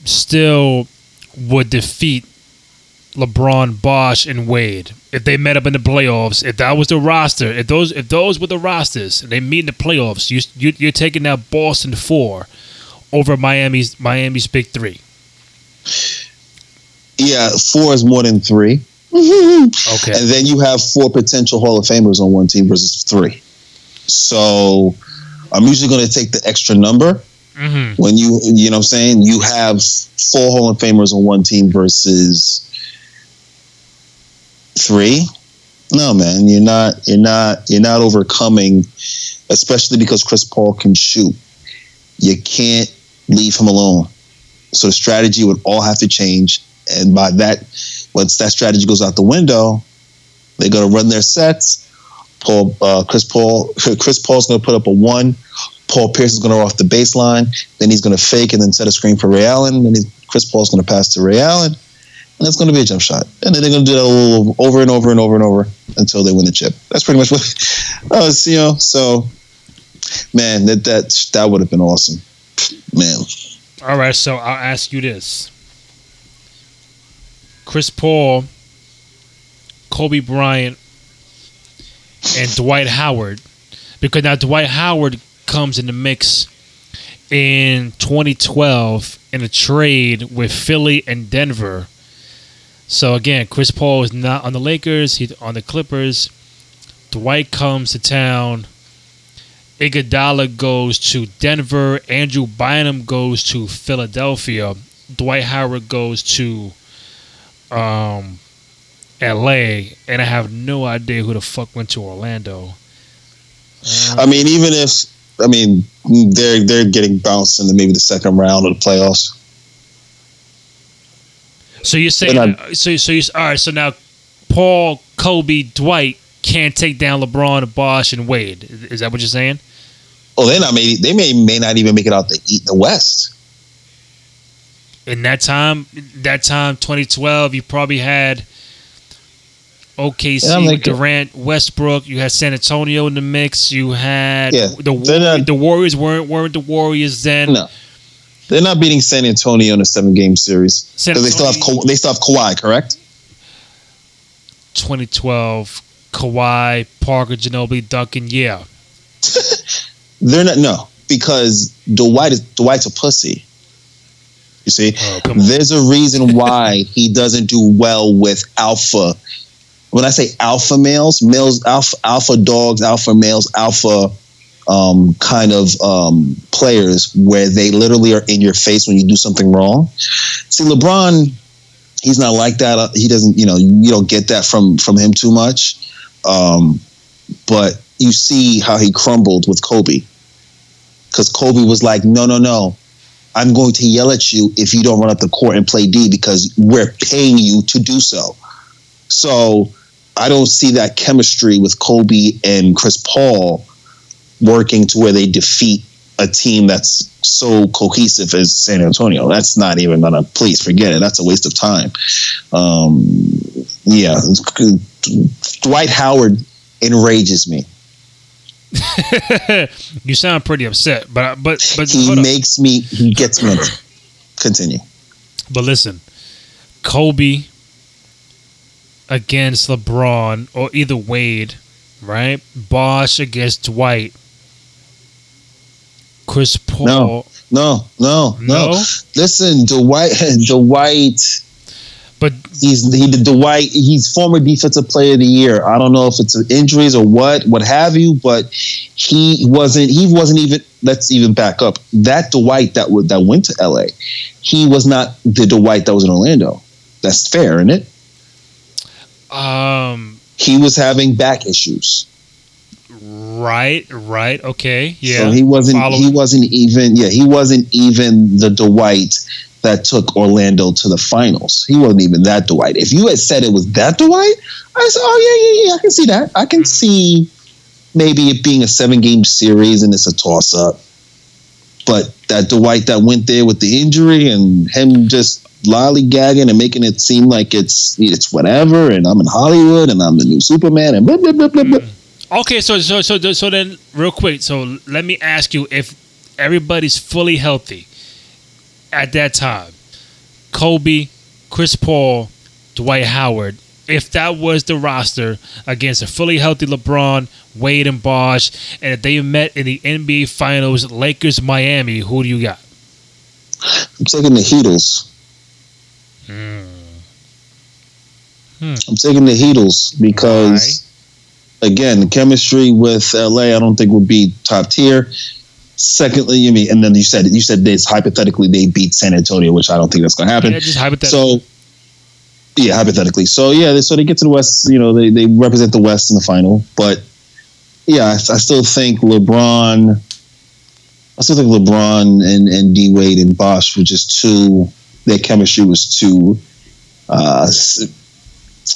still would defeat LeBron, Bosh, and Wade if they met up in the playoffs. If that was the roster, if those if those were the rosters, and they meet in the playoffs, you, you you're taking that Boston four over Miami's Miami's big three. Yeah, four is more than three. Okay. And then you have four potential Hall of Famers on one team versus three. So I'm usually going to take the extra number. hmm When you, you know what I'm saying? You have four Hall of Famers on one team versus three. No, man, you're not, you're not, you're not overcoming, especially because Chris Paul can shoot. You can't leave him alone. So the strategy would all have to change. And by that, once that strategy goes out the window, they're going to run their sets. Paul, uh, Chris Paul, Chris Paul's going to put up a one. Paul Pierce is going to off the baseline. Then he's going to fake and then set a screen for Ray Allen. Then he, Chris Paul's going to pass to Ray Allen, and it's going to be a jump shot. And then they're going to do that over and over and over and over until they win the chip. That's pretty much what. It's, you know, so man, that that that would have been awesome, man. All right, so I'll ask you this: Chris Paul, Kobe Bryant, and Dwight Howard, because now Dwight Howard comes in the mix in 2012 in a trade with Philly and Denver. So again, Chris Paul is not on the Lakers; he's on the Clippers. Dwight comes to town. Iguodala goes to Denver. Andrew Bynum goes to Philadelphia. Dwight Howard goes to um, L.A. And I have no idea who the fuck went to Orlando. I mean, even if I mean they're they're getting bounced in the, maybe the second round of the playoffs. So you're saying And uh, so so you all right? So now Paul, Kobe, Dwight can't take down LeBron, Bosh, and Wade. Is that what you're saying? Oh, they not may they may may not even make it out the the West. in that time, that time, 2012, you probably had OKC, like- Durant, Westbrook. You had San Antonio in the mix. You had Yeah, the not- the Warriors weren't weren't the Warriors then. No, they're not beating San Antonio in a seven game series because they still have Ka- they still have Kawhi, correct? 2012, Kawhi, Parker, Ginobili, Duncan. Yeah, They're not no because Dwight is Dwight's a pussy. You see, Oh, there's a reason why he doesn't do well with alpha. When I say alpha males, males, alpha, alpha dogs, alpha males, alpha um, kind of um, players, where they literally are in your face when you do something wrong. See, LeBron, he's not like that. Uh, He doesn't, you know, you don't get that from from him too much. Um, but you see how he crumbled with Kobe, because Kobe was like, "No, no, no, I'm going to yell at you if you don't run up the court and play D because we're paying you to do so." So I don't see that chemistry with Kobe and Chris Paul working to where they defeat a team that's so cohesive as San Antonio. That's not even gonna. Please forget it. That's a waste of time. Um, yeah, Dwight Howard enrages me. you sound pretty upset, but but but He makes me. He gets me. Continue. But listen, Kobe against LeBron or either Wade, right? Bosh against Dwight. Chris Paul. No. No, no, no. No? Listen, Dwight. Dwight. But He's he the Dwight. He's former defensive player of the year. I don't know if it's injuries or what, what have you, but he wasn't. He wasn't even. Let's even back up. That Dwight that would that went to L.A. He was not the Dwight that was in Orlando. That's fair, isn't it? Um He was having back issues, right, right, okay. Yeah. so he wasn't. Follow- He wasn't even. Yeah, he wasn't even the Dwight that took Orlando to the finals. He wasn't even that Dwight. If you had said it was that Dwight, I said, oh yeah, yeah, yeah, I can see that. I can see maybe it being a seven game series and it's a toss up. But that Dwight that went there with the injury and him just lollygagging and making it seem like it's it's whatever, and I'm in Hollywood and I'm the new Superman and blah blah blah blah. blah. Mm. Okay, so so so so then real quick, so let me ask you if everybody's fully healthy at that time, Kobe, Chris Paul, Dwight Howard, if that was the roster against a fully healthy LeBron, Wade, and Bosh, and if they met in the NBA Finals, Lakers, Miami, who do you got? I'm taking the Heatles. Hmm. Hmm. I'm taking the Heatles because, again, the chemistry with LA, I don't think would be top tier. Secondly, you mean, and then you said you said this hypothetically they beat San Antonio, which I don't think that's going to happen. Yeah, just hypothetically. So, yeah, hypothetically. So yeah, they, so they get to the West. You know, they they represent the West in the final. But yeah, I, I still think LeBron. I still think LeBron and and D Wade and Bosh were just too. Their chemistry was too uh,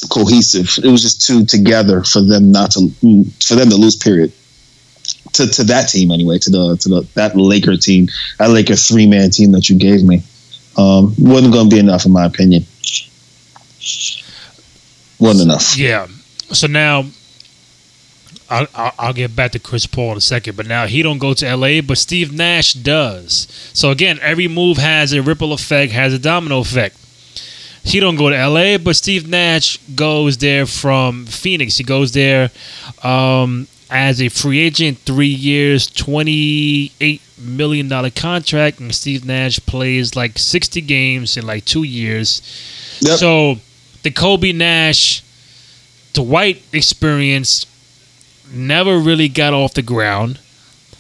cohesive. It was just too together for them not to for them to lose. Period. To, to that team anyway, to the to the that Laker team, that Laker three man team that you gave me, um, wasn't going to be enough in my opinion. Wasn't enough. Yeah. So now, I'll, I'll, I'll get back to Chris Paul in a second, but now he don't go to LA, but Steve Nash does. So again, every move has a ripple effect, has a domino effect. He don't go to LA, but Steve Nash goes there from Phoenix. He goes there um, as a free agent, three years, twenty-eight million dollar contract, and Steve Nash plays like sixty games in like two years. Yep. So the Kobe Nash Dwight experience never really got off the ground.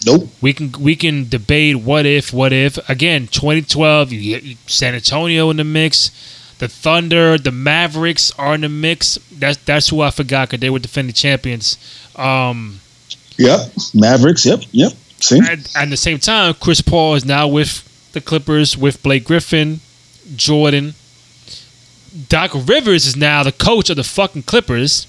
Nope. We can we can debate what if what if again 2012 you get San Antonio in the mix, the Thunder, the Mavericks are in the mix. That's that's who I forgot because they were defending champions. Um, Yep. Mavericks. Yep. Yep. See. at, at the same time, Chris Paul is now with the Clippers with Blake Griffin, Jordan. Doc Rivers is now the coach of the fucking Clippers.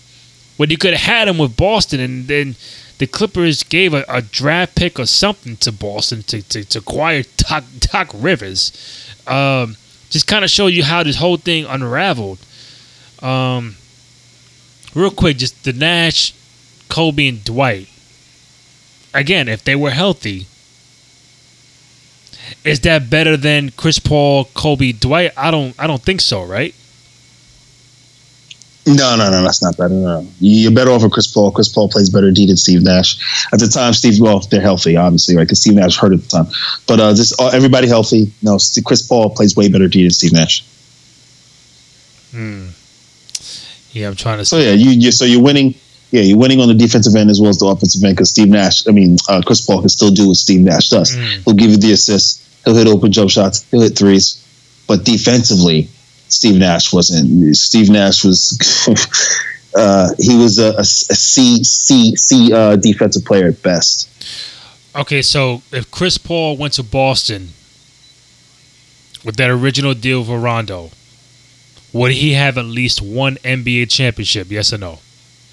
When you could have had him with Boston, and then the Clippers gave a, a draft pick or something to Boston to, to, to acquire Doc, Doc Rivers. Um, just kind of show you how this whole thing unraveled. Um, real quick, just the Nash, Kobe, and Dwight again, if they were healthy, is that better than Chris Paul, Kobe, Dwight? I don't I don't think so, right? No, no, no, that's not better. No. You're better off with Chris Paul. Chris Paul plays better D than Steve Nash. At the time, Steve, well, they're healthy, obviously, right? Because Steve Nash hurt at the time. But uh, just uh, everybody healthy. No, Chris Paul plays way better D than Steve Nash. Yeah, I'm trying to So yeah, you, you so you're winning. Yeah, you're winning on the defensive end as well as the offensive end because Steve Nash. I mean, uh, Chris Paul can still do what Steve Nash does. He'll give you the assists. He'll hit open jump shots. He'll hit threes. But defensively, Steve Nash wasn't. Steve Nash was. uh, he was a, a, a C C C uh, defensive player at best. Okay, so if Chris Paul went to Boston with that original deal for Rondo, would he have at least one NBA championship? Yes or no?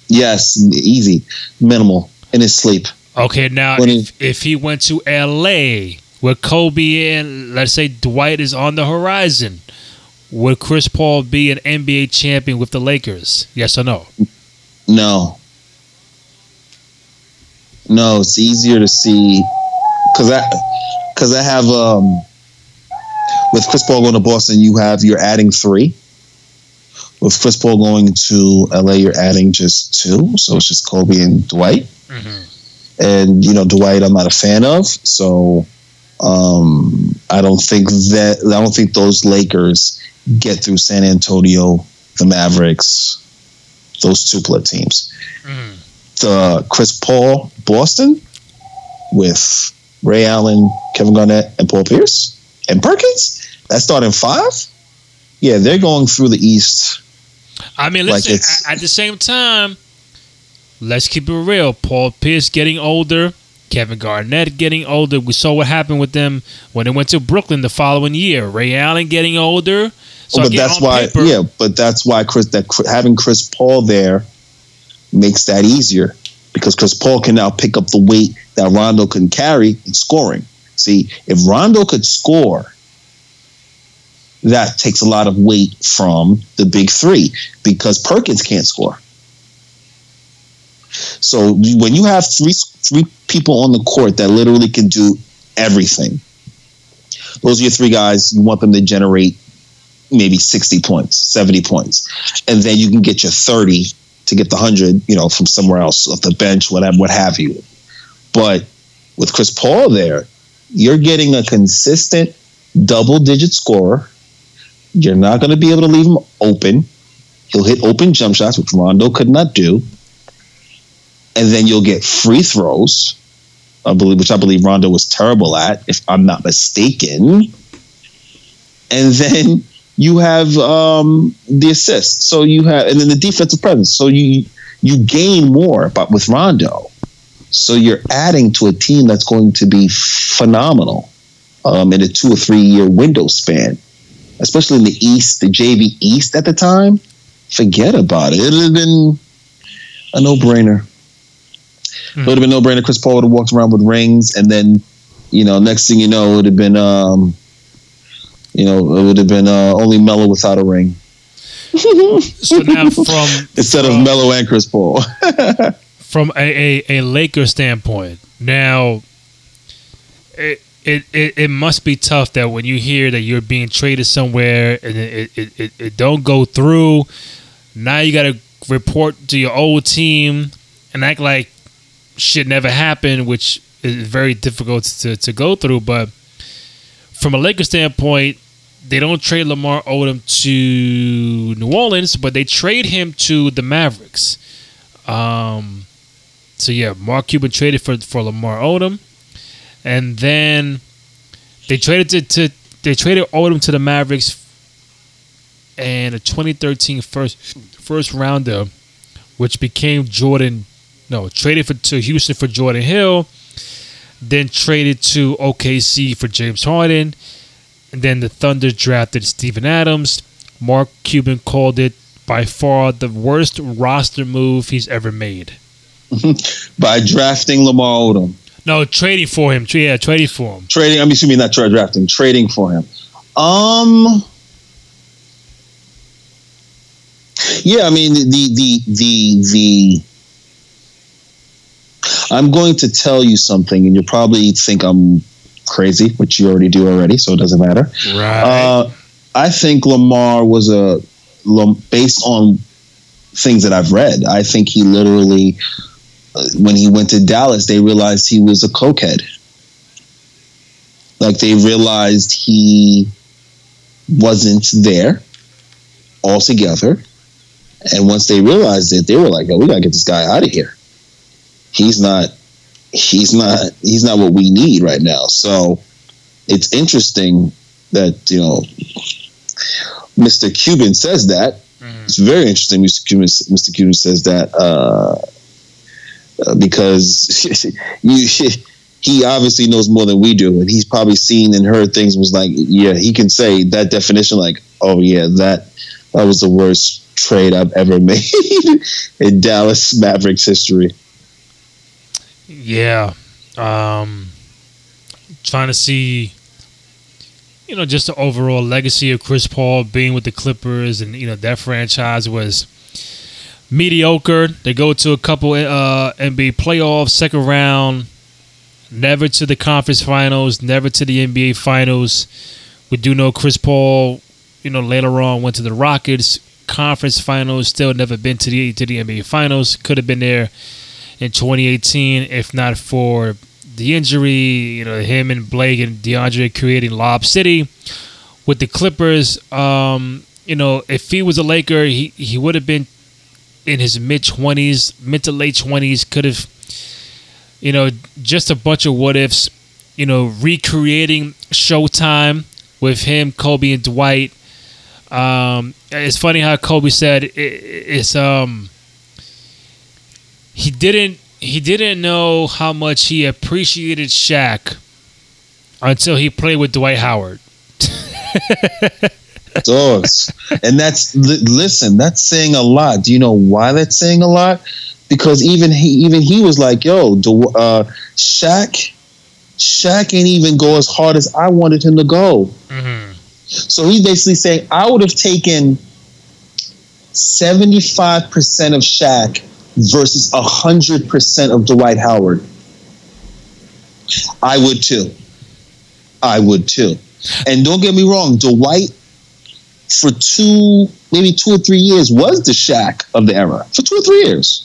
Yes, easy, minimal in his sleep. Okay, now When he- if, if he went to LA where Kobe and let's say Dwight is on the horizon, would Chris Paul be an NBA champion with the Lakers? Yes or no? No. No, it's easier to see because I because I have um with Chris Paul going to Boston, you have you're adding three. With Chris Paul going to LA, you're adding just two, so it's just Kobe and Dwight. And you know, Dwight, I'm not a fan of, so um, I don't think that I don't think those Lakers get through San Antonio, the Mavericks, those two split teams. Mm-hmm. The Chris Paul Boston with Ray Allen, Kevin Garnett, and Paul Pierce and Perkins. That's starting five. Yeah, they're going through the East. I mean, Like listen. at, at the same time, let's keep it real. Paul Pierce getting older, Kevin Garnett getting older. We saw what happened with them when they went to Brooklyn the following year. Ray Allen getting older. So but that's why, paper- yeah, but that's why Chris that having Chris Paul there makes that easier because Chris Paul can now pick up the weight that Rondo can carry in scoring. See, if Rondo could score, that takes a lot of weight from the big three because Perkins can't score. So when you have three three people on the court that literally can do everything, those are your three guys. You want them to generate maybe sixty points, seventy points, and then you can get your thirty to get the hundred, you know, from somewhere else off the bench, whatever, what have you. But with Chris Paul there, you're getting a consistent double digit scorer. You're not going to be able to leave him open. He'll hit open jump shots, which Rondo could not do. And then you'll get free throws, I believe, which I believe Rondo was terrible at, if I'm not mistaken. And then you have um, the assist. So you have, and then the defensive presence. So you you gain more, but with Rondo. So you're adding to a team that's going to be phenomenal um, in a two or three year window span, especially in the East, the JV East at the time. Forget about it. It would have been a no brainer. It would have been no brainer. Chris Paul would have walked around with rings, and then, you know, next thing you know, it would have been, um, you know, it would have been uh, only Melo without a ring So now from instead of from- Melo and Chris Paul. from a, a, a Laker standpoint, now it, it, it, it must be tough that when you hear that you're being traded somewhere and it, it, it, it don't go through, now you got to report to your old team and act like shit never happened, which is very difficult to, to go through. But from a Laker standpoint, they don't trade Lamar Odom to New Orleans, but they trade him to the Mavericks. Um, so yeah, Mark Cuban traded for for Lamar Odom, and then they traded to, to they traded Odom to the Mavericks, and a 2013 first first rounder, which became Jordan. No, traded for to Houston for Jordan Hill, then traded to OKC for James Harden, and then the Thunder drafted Steven Adams. Mark Cuban called it by far the worst roster move he's ever made. by drafting Lamar Odom. No, trading for him. Yeah, trading for him. Trading, I'm assuming not tra- drafting, trading for him. Um Yeah, I mean the the the the I'm going to tell you something and you'll probably think I'm crazy, which you already do already, so it doesn't matter. Right. Uh, I think Lamar was a based on things that I've read. I think he literally, uh, when he went to Dallas, they realized he was a cokehead. Like they realized he wasn't there altogether, and once they realized it, they were like, "Oh, we gotta get this guy out of here. He's not. He's not. He's not what we need right now." So it's interesting that you know Mr. Cuban says that. It's very interesting. Mr. Cuban, Mr. Cuban says that uh, uh, because you, he obviously knows more than we do, and he's probably seen and heard things. Was like, yeah, he can say that definition. Like, oh yeah, that that was the worst trade I've ever made in Dallas Mavericks history. Yeah. Um, trying to see, you know, just the overall legacy of Chris Paul being with the Clippers and, you know, that franchise was mediocre. They go to a couple uh, NBA playoffs, second round, never to the conference finals, never to the NBA finals. We do know Chris Paul, you know, later on went to the Rockets, conference finals, still never been to the to the NBA finals. Could have been there in 2018 if not for the injury. You know, him and Blake and DeAndre creating Lob City with the Clippers. Um, you know, if he was a Laker, he he would have been in his mid 20s, mid to late 20s. Could have, you know, just a bunch of what ifs. You know, recreating Showtime with him, Kobe, and Dwight. Um, it's funny how Kobe said it, it's um he didn't he didn't know how much he appreciated Shaq until he played with Dwight Howard. Dogs. and that's listen, that's saying a lot. Do you know why that's saying a lot? Because even he even he was like, "Yo, uh, Shaq Shaq ain't even go as hard as I wanted him to go. So he's basically saying I would have taken 75% of Shaq versus 100% of Dwight Howard. I would too. I would too. And don't get me wrong, Dwight for two, maybe two or three years was the Shaq of the era. For two or three years.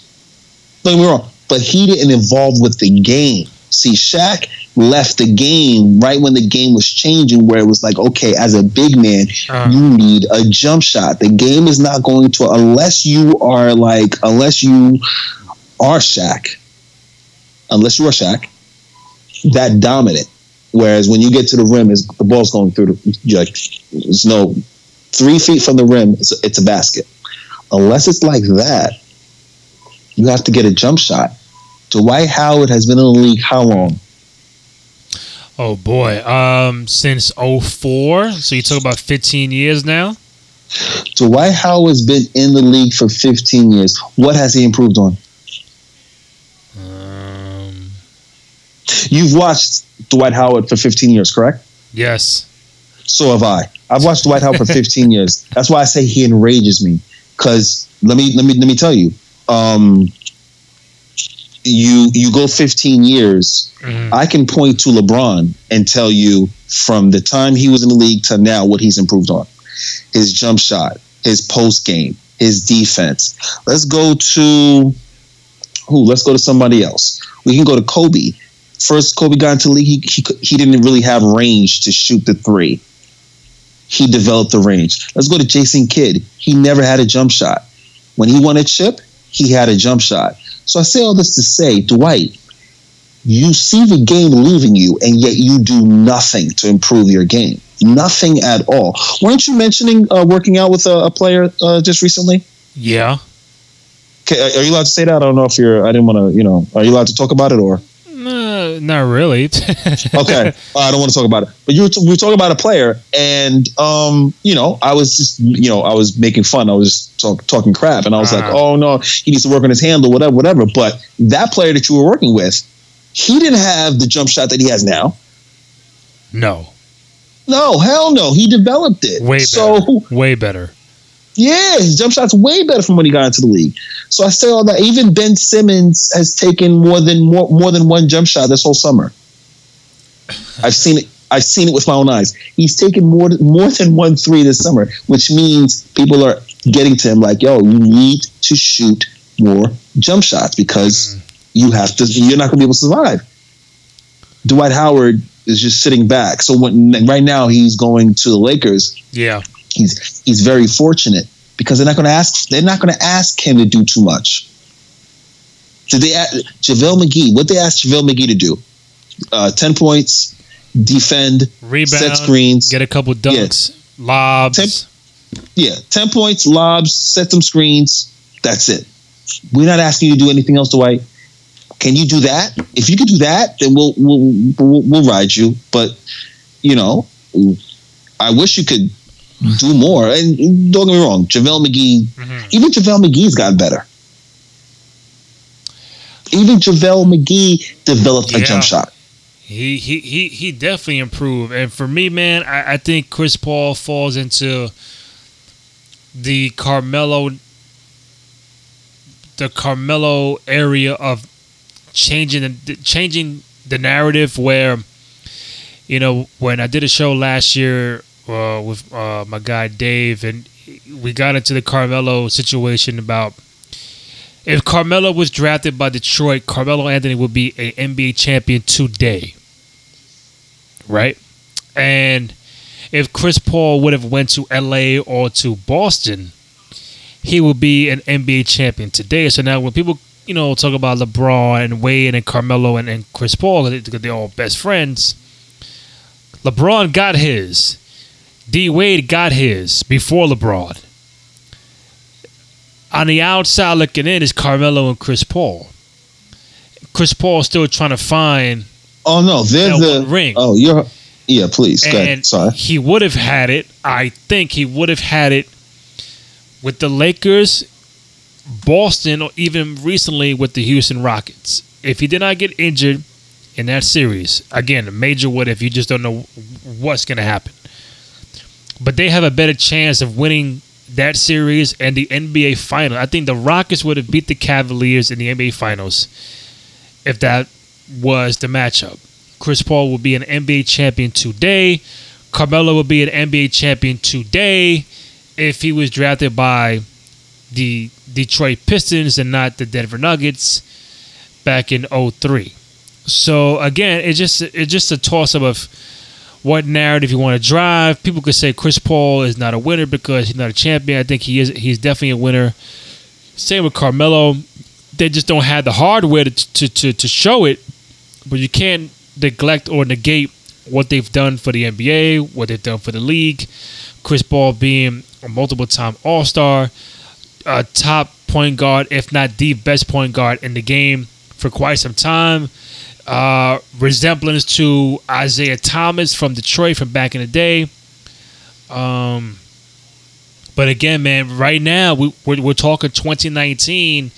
Don't get me wrong. But he didn't involve with the game. See, Shaq left the game right when the game was changing, where it was like, okay, as a big man, Uh. you need a jump shot. The game is not going to, unless you are like, unless you are Shaq, unless you are Shaq, that dominant. Whereas when you get to the rim, is the ball's going through the, like, there's no three feet from the rim, it's, it's a basket. Unless it's like that, you have to get a jump shot. Dwight Howard has been in the league how long? Oh boy. Um since 04. So you talk about 15 years now? Dwight Howard's been in the league for 15 years. What has he improved on? Um You've watched Dwight Howard for 15 years, correct? yes. So have I. I've watched Dwight Howard for 15 years. That's why I say he enrages me. Cause let me let me let me tell you, um, you you go 15 years. Mhm. I can point to LeBron and tell you from the time he was in the league to now what he's improved on. His jump shot, his post game, his defense. Let's go to who? Let's go to somebody else. We can go to Kobe. First, Kobe got into the league. He, he he didn't really have range to shoot the three. He developed the range. Let's go to Jason Kidd. He never had a jump shot. When he won a chip, he had a jump shot. So I say all this to say, Dwight, you see the game leaving you, and yet you do nothing to improve your game. Nothing at all. Weren't you mentioning uh, working out with a, a player uh, just recently? Yeah. Okay, are are you allowed to say that? I don't know if you're. I didn't want to. You know, are you allowed to talk about it or? Not really. Okay, I don't want to talk about it. But you were, t- we were talking about a player, and um, you know, I was just, you know, I was making fun. I was just talk, talking crap, and I was like, Uh-huh. oh no, he needs to work on his handle, whatever, whatever. But that player that you were working with, he didn't have the jump shot that he has now. no. No, hell no. He developed it. Way so better. Way better. Yeah, his jump shot's way better from when he got into the league. So I say all that. Even Ben Simmons has taken more than more, more than one jump shot this whole summer. I've seen it. I've seen it with my own eyes. He's taken more more than one three this summer, which means people are getting to him like, "Yo, you need to shoot more jump shots because hmm. you have to. You're not going to be able to survive." Dwight Howard is just sitting back. So when right now he's going to the Lakers, Yeah. He's he's very fortunate because they're not going to ask they're not going to ask him to do too much. Did they ask JaVale McGee? What they asked JaVale McGee to do? Uh, Ten points, defend, Rebound. set screens. Get a couple dunks. Lobs. Ten- yeah, ten points, lobs, set some screens. That's it. We're not asking you to do anything else, Dwight. Can you do that? If you can do that, then we'll we'll we'll, we'll ride you. But you know, I wish you could do more. And don't get me wrong, JaVale McGee, Mhm. even JaVale McGee's gotten better. Even JaVale McGee developed a jump shot. He he he he definitely improved. And for me, man, I, I think Chris Paul falls into the Carmelo the Carmelo area of changing the changing the narrative where you know when I did a show last year uh, with uh, my guy Dave and we got into the Carmelo situation about if Carmelo was drafted by Detroit, Carmelo Anthony would be an NBA champion today. Right? And if Chris Paul would have went to LA or to Boston, he would be an NBA champion today. So now when people, you know, talk about LeBron and Wade and Carmelo and, and Chris Paul, because they're all best friends, LeBron got his. D Wade got his before LeBron. On the outside looking in is Carmelo and Chris Paul. Chris Paul still trying to find Oh no, they're the ring. Oh, you're yeah. Please, go ahead. and Sorry. he would have had it. I think he would have had it with the Lakers, Boston, or even recently with the Houston Rockets. If he did not get injured, in that series. Again, a major what if you just don't know what's going to happen. But they have a better chance of winning that series and the NBA final. I think the Rockets would have beat the Cavaliers in the NBA finals if that was the matchup. Chris Paul will be an NBA champion today. Carmelo will be an NBA champion today if he was drafted by the Detroit Pistons and not the Denver Nuggets back in 03. So again, it's just it's just a toss up of what narrative you want to drive. People could say Chris Paul is not a winner because he's not a champion. I think he is. He's definitely a winner. Same with Carmelo. They just don't have the hardware to to, to, to show it. But you can't neglect or negate what they've done for the NBA, what they've done for the league. Chris Paul being a multiple time All Star, a top point guard, if not the best point guard in the game for quite some time. Uh, resemblance to Isiah Thomas from Detroit from back in the day. Um, but again, man, right now we, we're, we're talking 2019.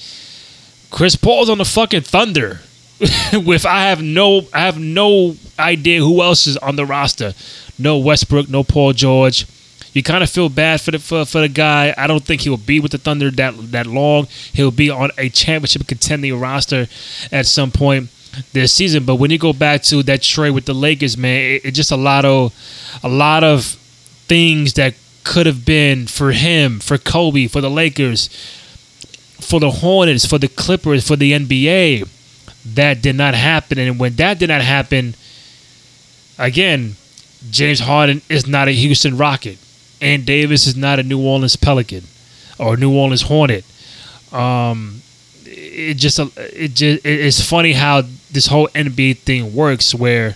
Chris Paul's on the fucking Thunder. With I have no, I have no idea who else is on the roster. No Westbrook, no Paul George. You kind of feel bad for the for, for the guy. I don't think he'll be with the Thunder that that long. He'll be on a championship contending roster at some point this season. But when you go back to that trade with the Lakers, man, it, it's just a lot of a lot of things that could have been for him, for Kobe, for the Lakers, for the Hornets, for the Clippers, for the NBA. That did not happen, and when that did not happen, again, James Harden is not a Houston Rocket, and Davis is not a New Orleans Pelican or New Orleans Hornet. Um, it just it just it's funny how this whole NBA thing works. Where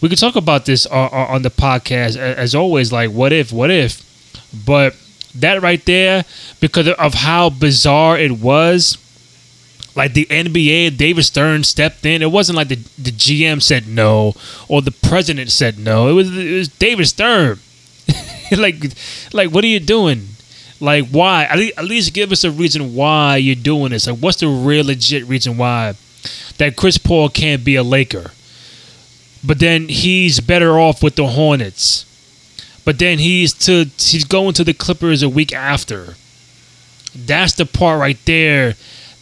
we could talk about this on, on the podcast as always, like what if, what if, but that right there because of how bizarre it was. Like the NBA, David Stern stepped in. It wasn't like the, the GM said no or the president said no. It was it was David Stern. like like what are you doing? Like why? At least, at least give us a reason why you're doing this. Like what's the real legit reason why that Chris Paul can't be a Laker? But then he's better off with the Hornets. But then he's to he's going to the Clippers a week after. That's the part right there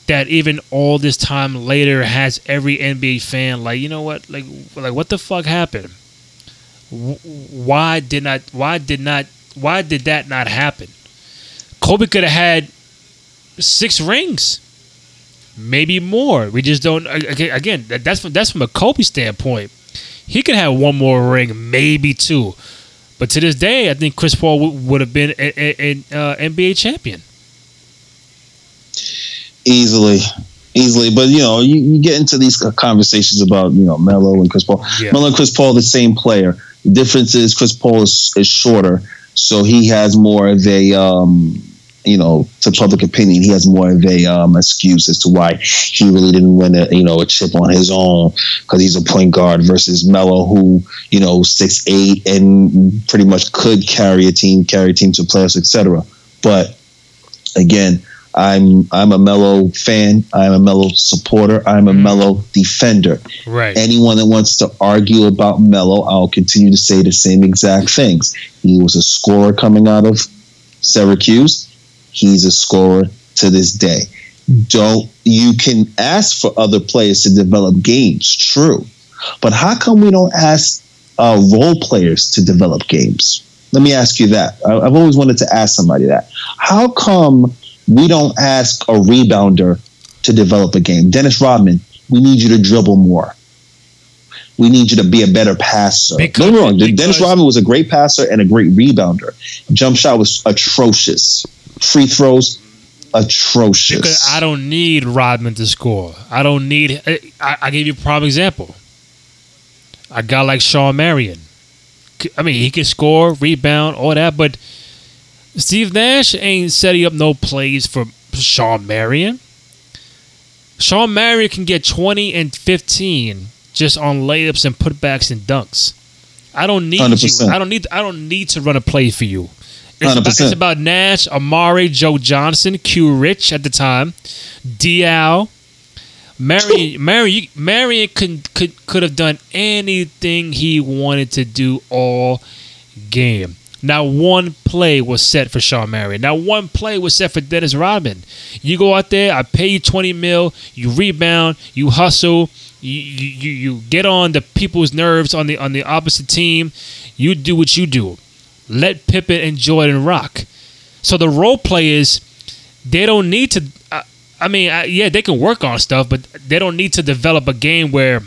that even all this time later has every NBA fan like, you know what? Like like what the fuck happened? Why did not why did not why did that not happen? Kobe could have had six rings, maybe more. We just don't. Again, that's from, that's from a Kobe standpoint. He could have one more ring, maybe two. But to this day, I think Chris Paul w- would have been an uh, NBA champion. Easily, easily. But you know, you, you, get into these conversations about you know Melo and Chris Paul. Yeah. Melo and Chris Paul, the same player. The difference is Chris Paul is, is shorter, so he has more of a um, you know, to public opinion, he has more of a um, excuse as to why he really didn't win a you know a chip on his own because he's a point guard versus Melo, who you know six eight and pretty much could carry a team, carry a team to playoffs, etc. But again, I'm I'm a Melo fan. I'm a Melo supporter. I'm a mm. Melo defender. Right. Anyone that wants to argue about Melo, I'll continue to say the same exact things. He was a scorer coming out of Syracuse he's a scorer to this day. Don't you can ask for other players to develop games, true, but how come we don't ask uh, role players to develop games? Let me ask you that. I've always wanted to ask somebody that. How come we don't ask a rebounder to develop a game? Dennis Rodman, we need you to dribble more. We need you to be a better passer. Because, no, wrong. Dennis Rodman was a great passer and a great rebounder. Jump shot was atrocious free throws atrocious. Because I don't need Rodman to score. I don't need. Eh, I, I gave you a prime example. A guy like Shawn Marion. I mean, he can score, rebound, all that, but Steve Nash ain't setting up no plays for Shawn Marion. Shawn Marion can get 20 and 15 just on layups and putbacks and dunks. I don't need 100%. you. I don't need I don't need to run a play for you. It's about, it's about, Nash, Amar'e, Joe Johnson, Q Rich at the time, Diaw, Marion, Marion, Marion could could could have done anything he wanted to do all game. Not one play was set for Shawn Marion. Not one play was set for Dennis Rodman. You go out there, I pay you twenty mil, you rebound, you hustle, you you, you, you get on the people's nerves on the on the opposite team. You do what you do. Let Pippen and Jordan rock. So the role players, they don't need to. Uh, I mean, uh, yeah, they can work on stuff, but they don't need to develop a game where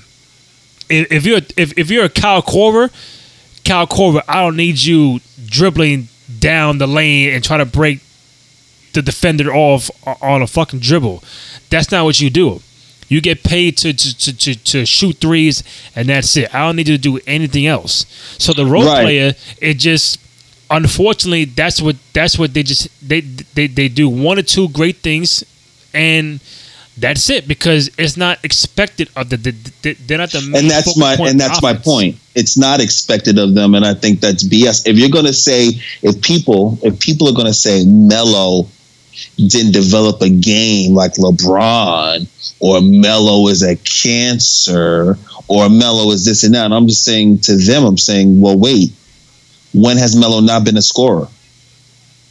if, if you're if, if you're a Kyle Korver, Kyle Korver, I don't need you dribbling down the lane and try to break the defender off on a fucking dribble. That's not what you do. You get paid to to, to, to, to shoot threes, and that's it. I don't need you to do anything else. So the role Right. player, it just unfortunately that's what that's what they just they they they do one or two great things, and that's it because it's not expected of the, the, the they're not the and that's my and that's my point. It's not expected of them, and I think that's BS. If you're going to say if people if people are going to say Melo didn't develop a game like LeBron, or Melo is a cancer, or Melo is this and that, and I'm just saying to them, I'm saying, well, wait, when has Melo not been a scorer?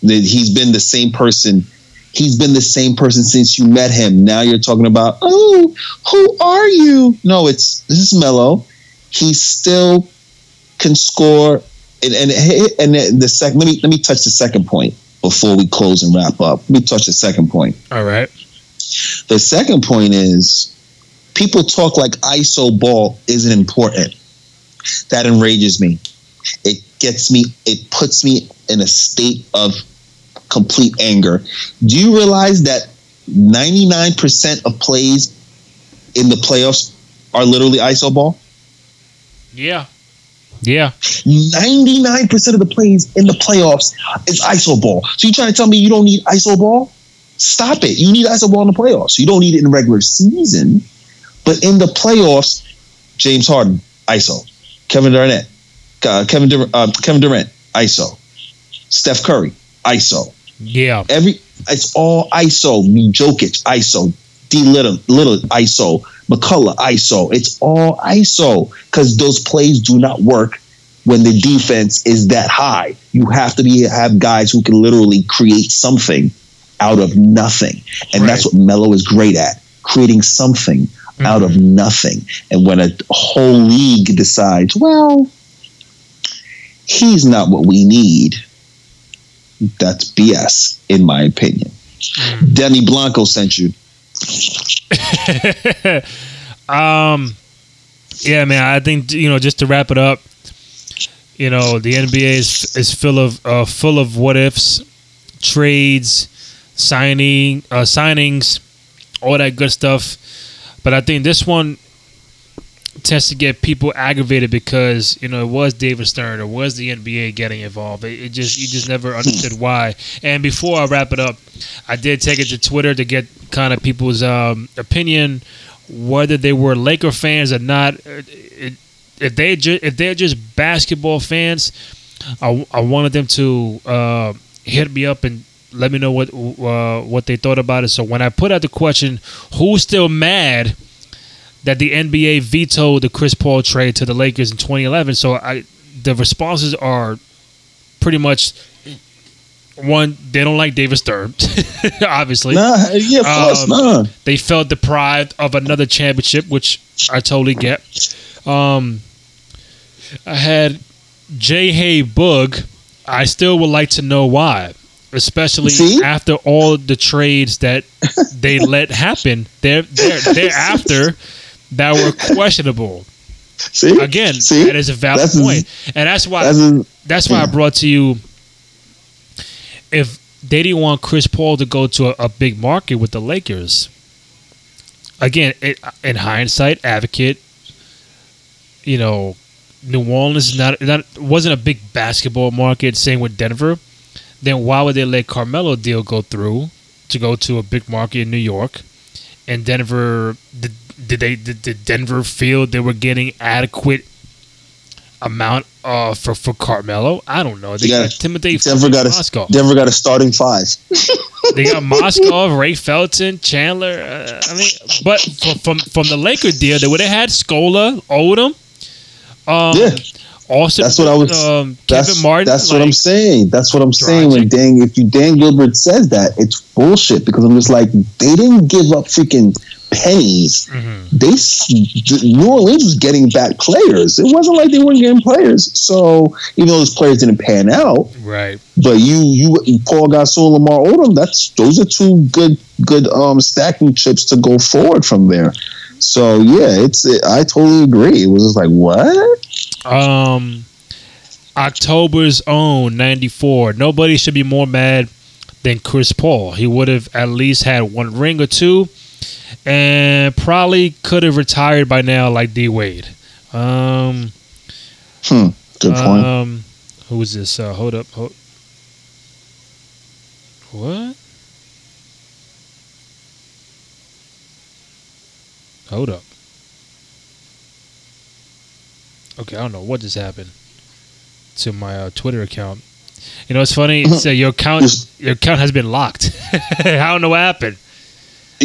That He's been the same person. He's been the same person since you met him. Now you're talking about, oh, who are you? No, it's this is Melo. He still can score. And and and the second. Let me let me touch the second point before we close and wrap up. Let me touch the second point. All right. The second point is people talk like ISO ball isn't important. That enrages me. It gets me, it puts me in a state of complete anger. Do you realize that 99% of plays in the playoffs are literally ISO ball? Yeah. Yeah. 99% of the plays in the playoffs is ISO ball. So you're trying to tell me you don't need ISO ball? Stop it. You need ISO ball in the playoffs. You don't need it in regular season. But in the playoffs, James Harden, ISO. Kevin Durant, uh, Kevin, Dur- uh, Kevin Durant, ISO. Steph Curry, ISO. Yeah. Every it's all ISO. Jokic, ISO. D Lillard, Lillard, ISO. McCollum, ISO. It's all ISO because those plays do not work when the defense is that high. You have to be have guys who can literally create something out of nothing, and that's what Melo is great at creating something out of nothing. And when a whole league decides, well, he's not what we need, that's BS, in my opinion. Denny Blanco sent you. um, yeah, man. I think you know just to wrap it up. You know the NBA is is full of uh, full of what ifs, trades, signing uh, signings, all that good stuff. But I think this one tends to get people aggravated because you know it was David Stern, or was the NBA getting involved. It, it just you just never understood why. And before I wrap it up, I did take it to Twitter to get kind of people's um, opinion, whether they were Laker fans or not. It, it, if they ju- if they're just basketball fans, I, I wanted them to uh, hit me up and let me know what uh, what they thought about it. So when I put out the question, who's still mad that the NBA vetoed the Chris Paul trade to the Lakers in 2011? So I the responses are pretty much one they don't like David Stern, obviously. Nah, yeah, of course, Um, nah. They felt deprived of another championship, which I totally get. Um, I had J. Hay Boog. I still would like to know why, especially See? after all the trades that they let happen there, there thereafter that were questionable. See Again, See? that is a valid That's a- point, and that's why that's a- that's why I brought to you. If they didn't want Chris Paul to go to a, a big market with the Lakers, again, it, in hindsight, advocate, you know, New Orleans not not wasn't a big basketball market. Same with Denver. Then why would they let Carmelo deal go through to go to a big market in New York? And Denver did, they did, did Denver feel they were getting adequate amount uh for for Carmelo? I don't know. They got Timothy Denver got Mozgov. a Denver got a starting five. they got Mozgov, Ray Felton, Chandler. Uh, I mean, but from from, from the Laker deal, they would have had Scola, Odom. Um, Yeah. Austin, That's what I was. Um, that's Kevin Martin. that's what I'm saying. That's what I'm saying. When Dan, if you Dan Gilbert says that, it's bullshit because I'm just like they didn't give up freaking pennies. Mm-hmm. They New Orleans was getting back players. It wasn't like they weren't getting players. So even though those players didn't pan out, Right. but you you Pau Gasol, Lamar Odom, that's those are two good good um stacking chips to go forward from there. So yeah, it's I totally agree. It was just like what? Um, October's own '94. Nobody should be more mad than Chris Paul. He would have at least had one ring or two, and probably could have retired by now, like D Wade. Um, Hmm. Good point. Um, who is this? Uh, hold up. Hold. What? Hold up. Okay, I don't know what just happened to my uh, Twitter account. You know, it's funny. It's, uh, your account, your account has been locked. I don't know what happened.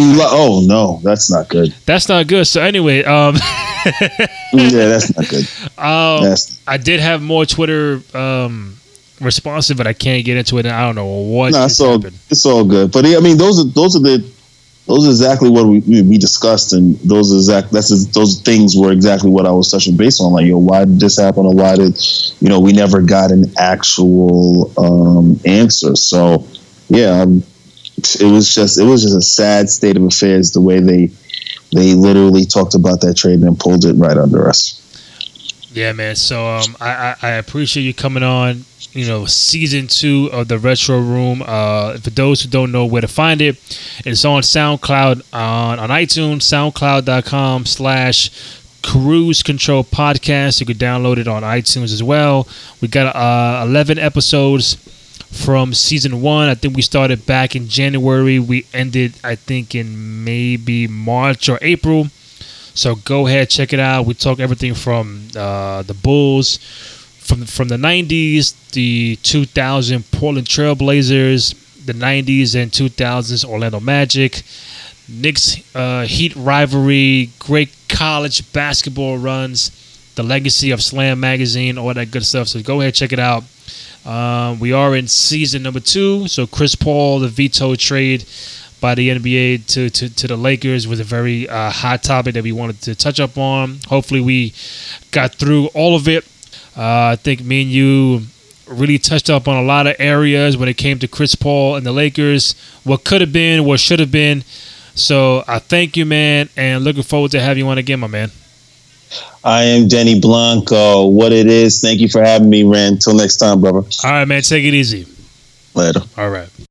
Oh no, that's not good. That's not good. So anyway, um, Yeah, that's not good. um, That's I did have more Twitter um responsive, but I can't get into it. And I don't know what no, it's all happened. it's all good. But I mean, those are those are the those are exactly what we, we discussed, and those exact that's those things were exactly what I was touching base on. Like, yo, why did this happen, or why did you know we never got an actual um, answer? So, yeah, um, it was just it was just a sad state of affairs the way they they literally talked about that trade and then pulled it right under us. Yeah, man. So um, I, I appreciate you coming on. You know, season two of the Retro Room. Uh, for those who don't know where to find it, it's on SoundCloud on on iTunes, SoundCloud.com slash Cruise Control Podcast. You could download it on iTunes as well. We got uh, eleven episodes from season one. I think we started back in January. We ended, I think, in maybe March or April. So go ahead, check it out. We talk everything from uh, the Bulls, from from the '90s, the 2000 Portland Trailblazers, the '90s and 2000s Orlando Magic, Knicks uh, Heat rivalry, great college basketball runs, the legacy of Slam magazine, all that good stuff. So go ahead, check it out. Um, we are in season number two. So Chris Paul, the veto trade by the NBA to, to, to the Lakers was a very uh, hot topic that we wanted to touch up on. Hopefully, we got through all of it. Uh, I think me and you really touched up on a lot of areas when it came to Chris Paul and the Lakers, what could have been, what should have been. So I thank you, man, and looking forward to having you on again, my man. I am Denny Blanco. What it is. Thank you for having me, Rand. Until next time, brother. All right, man, take it easy. Later. All right.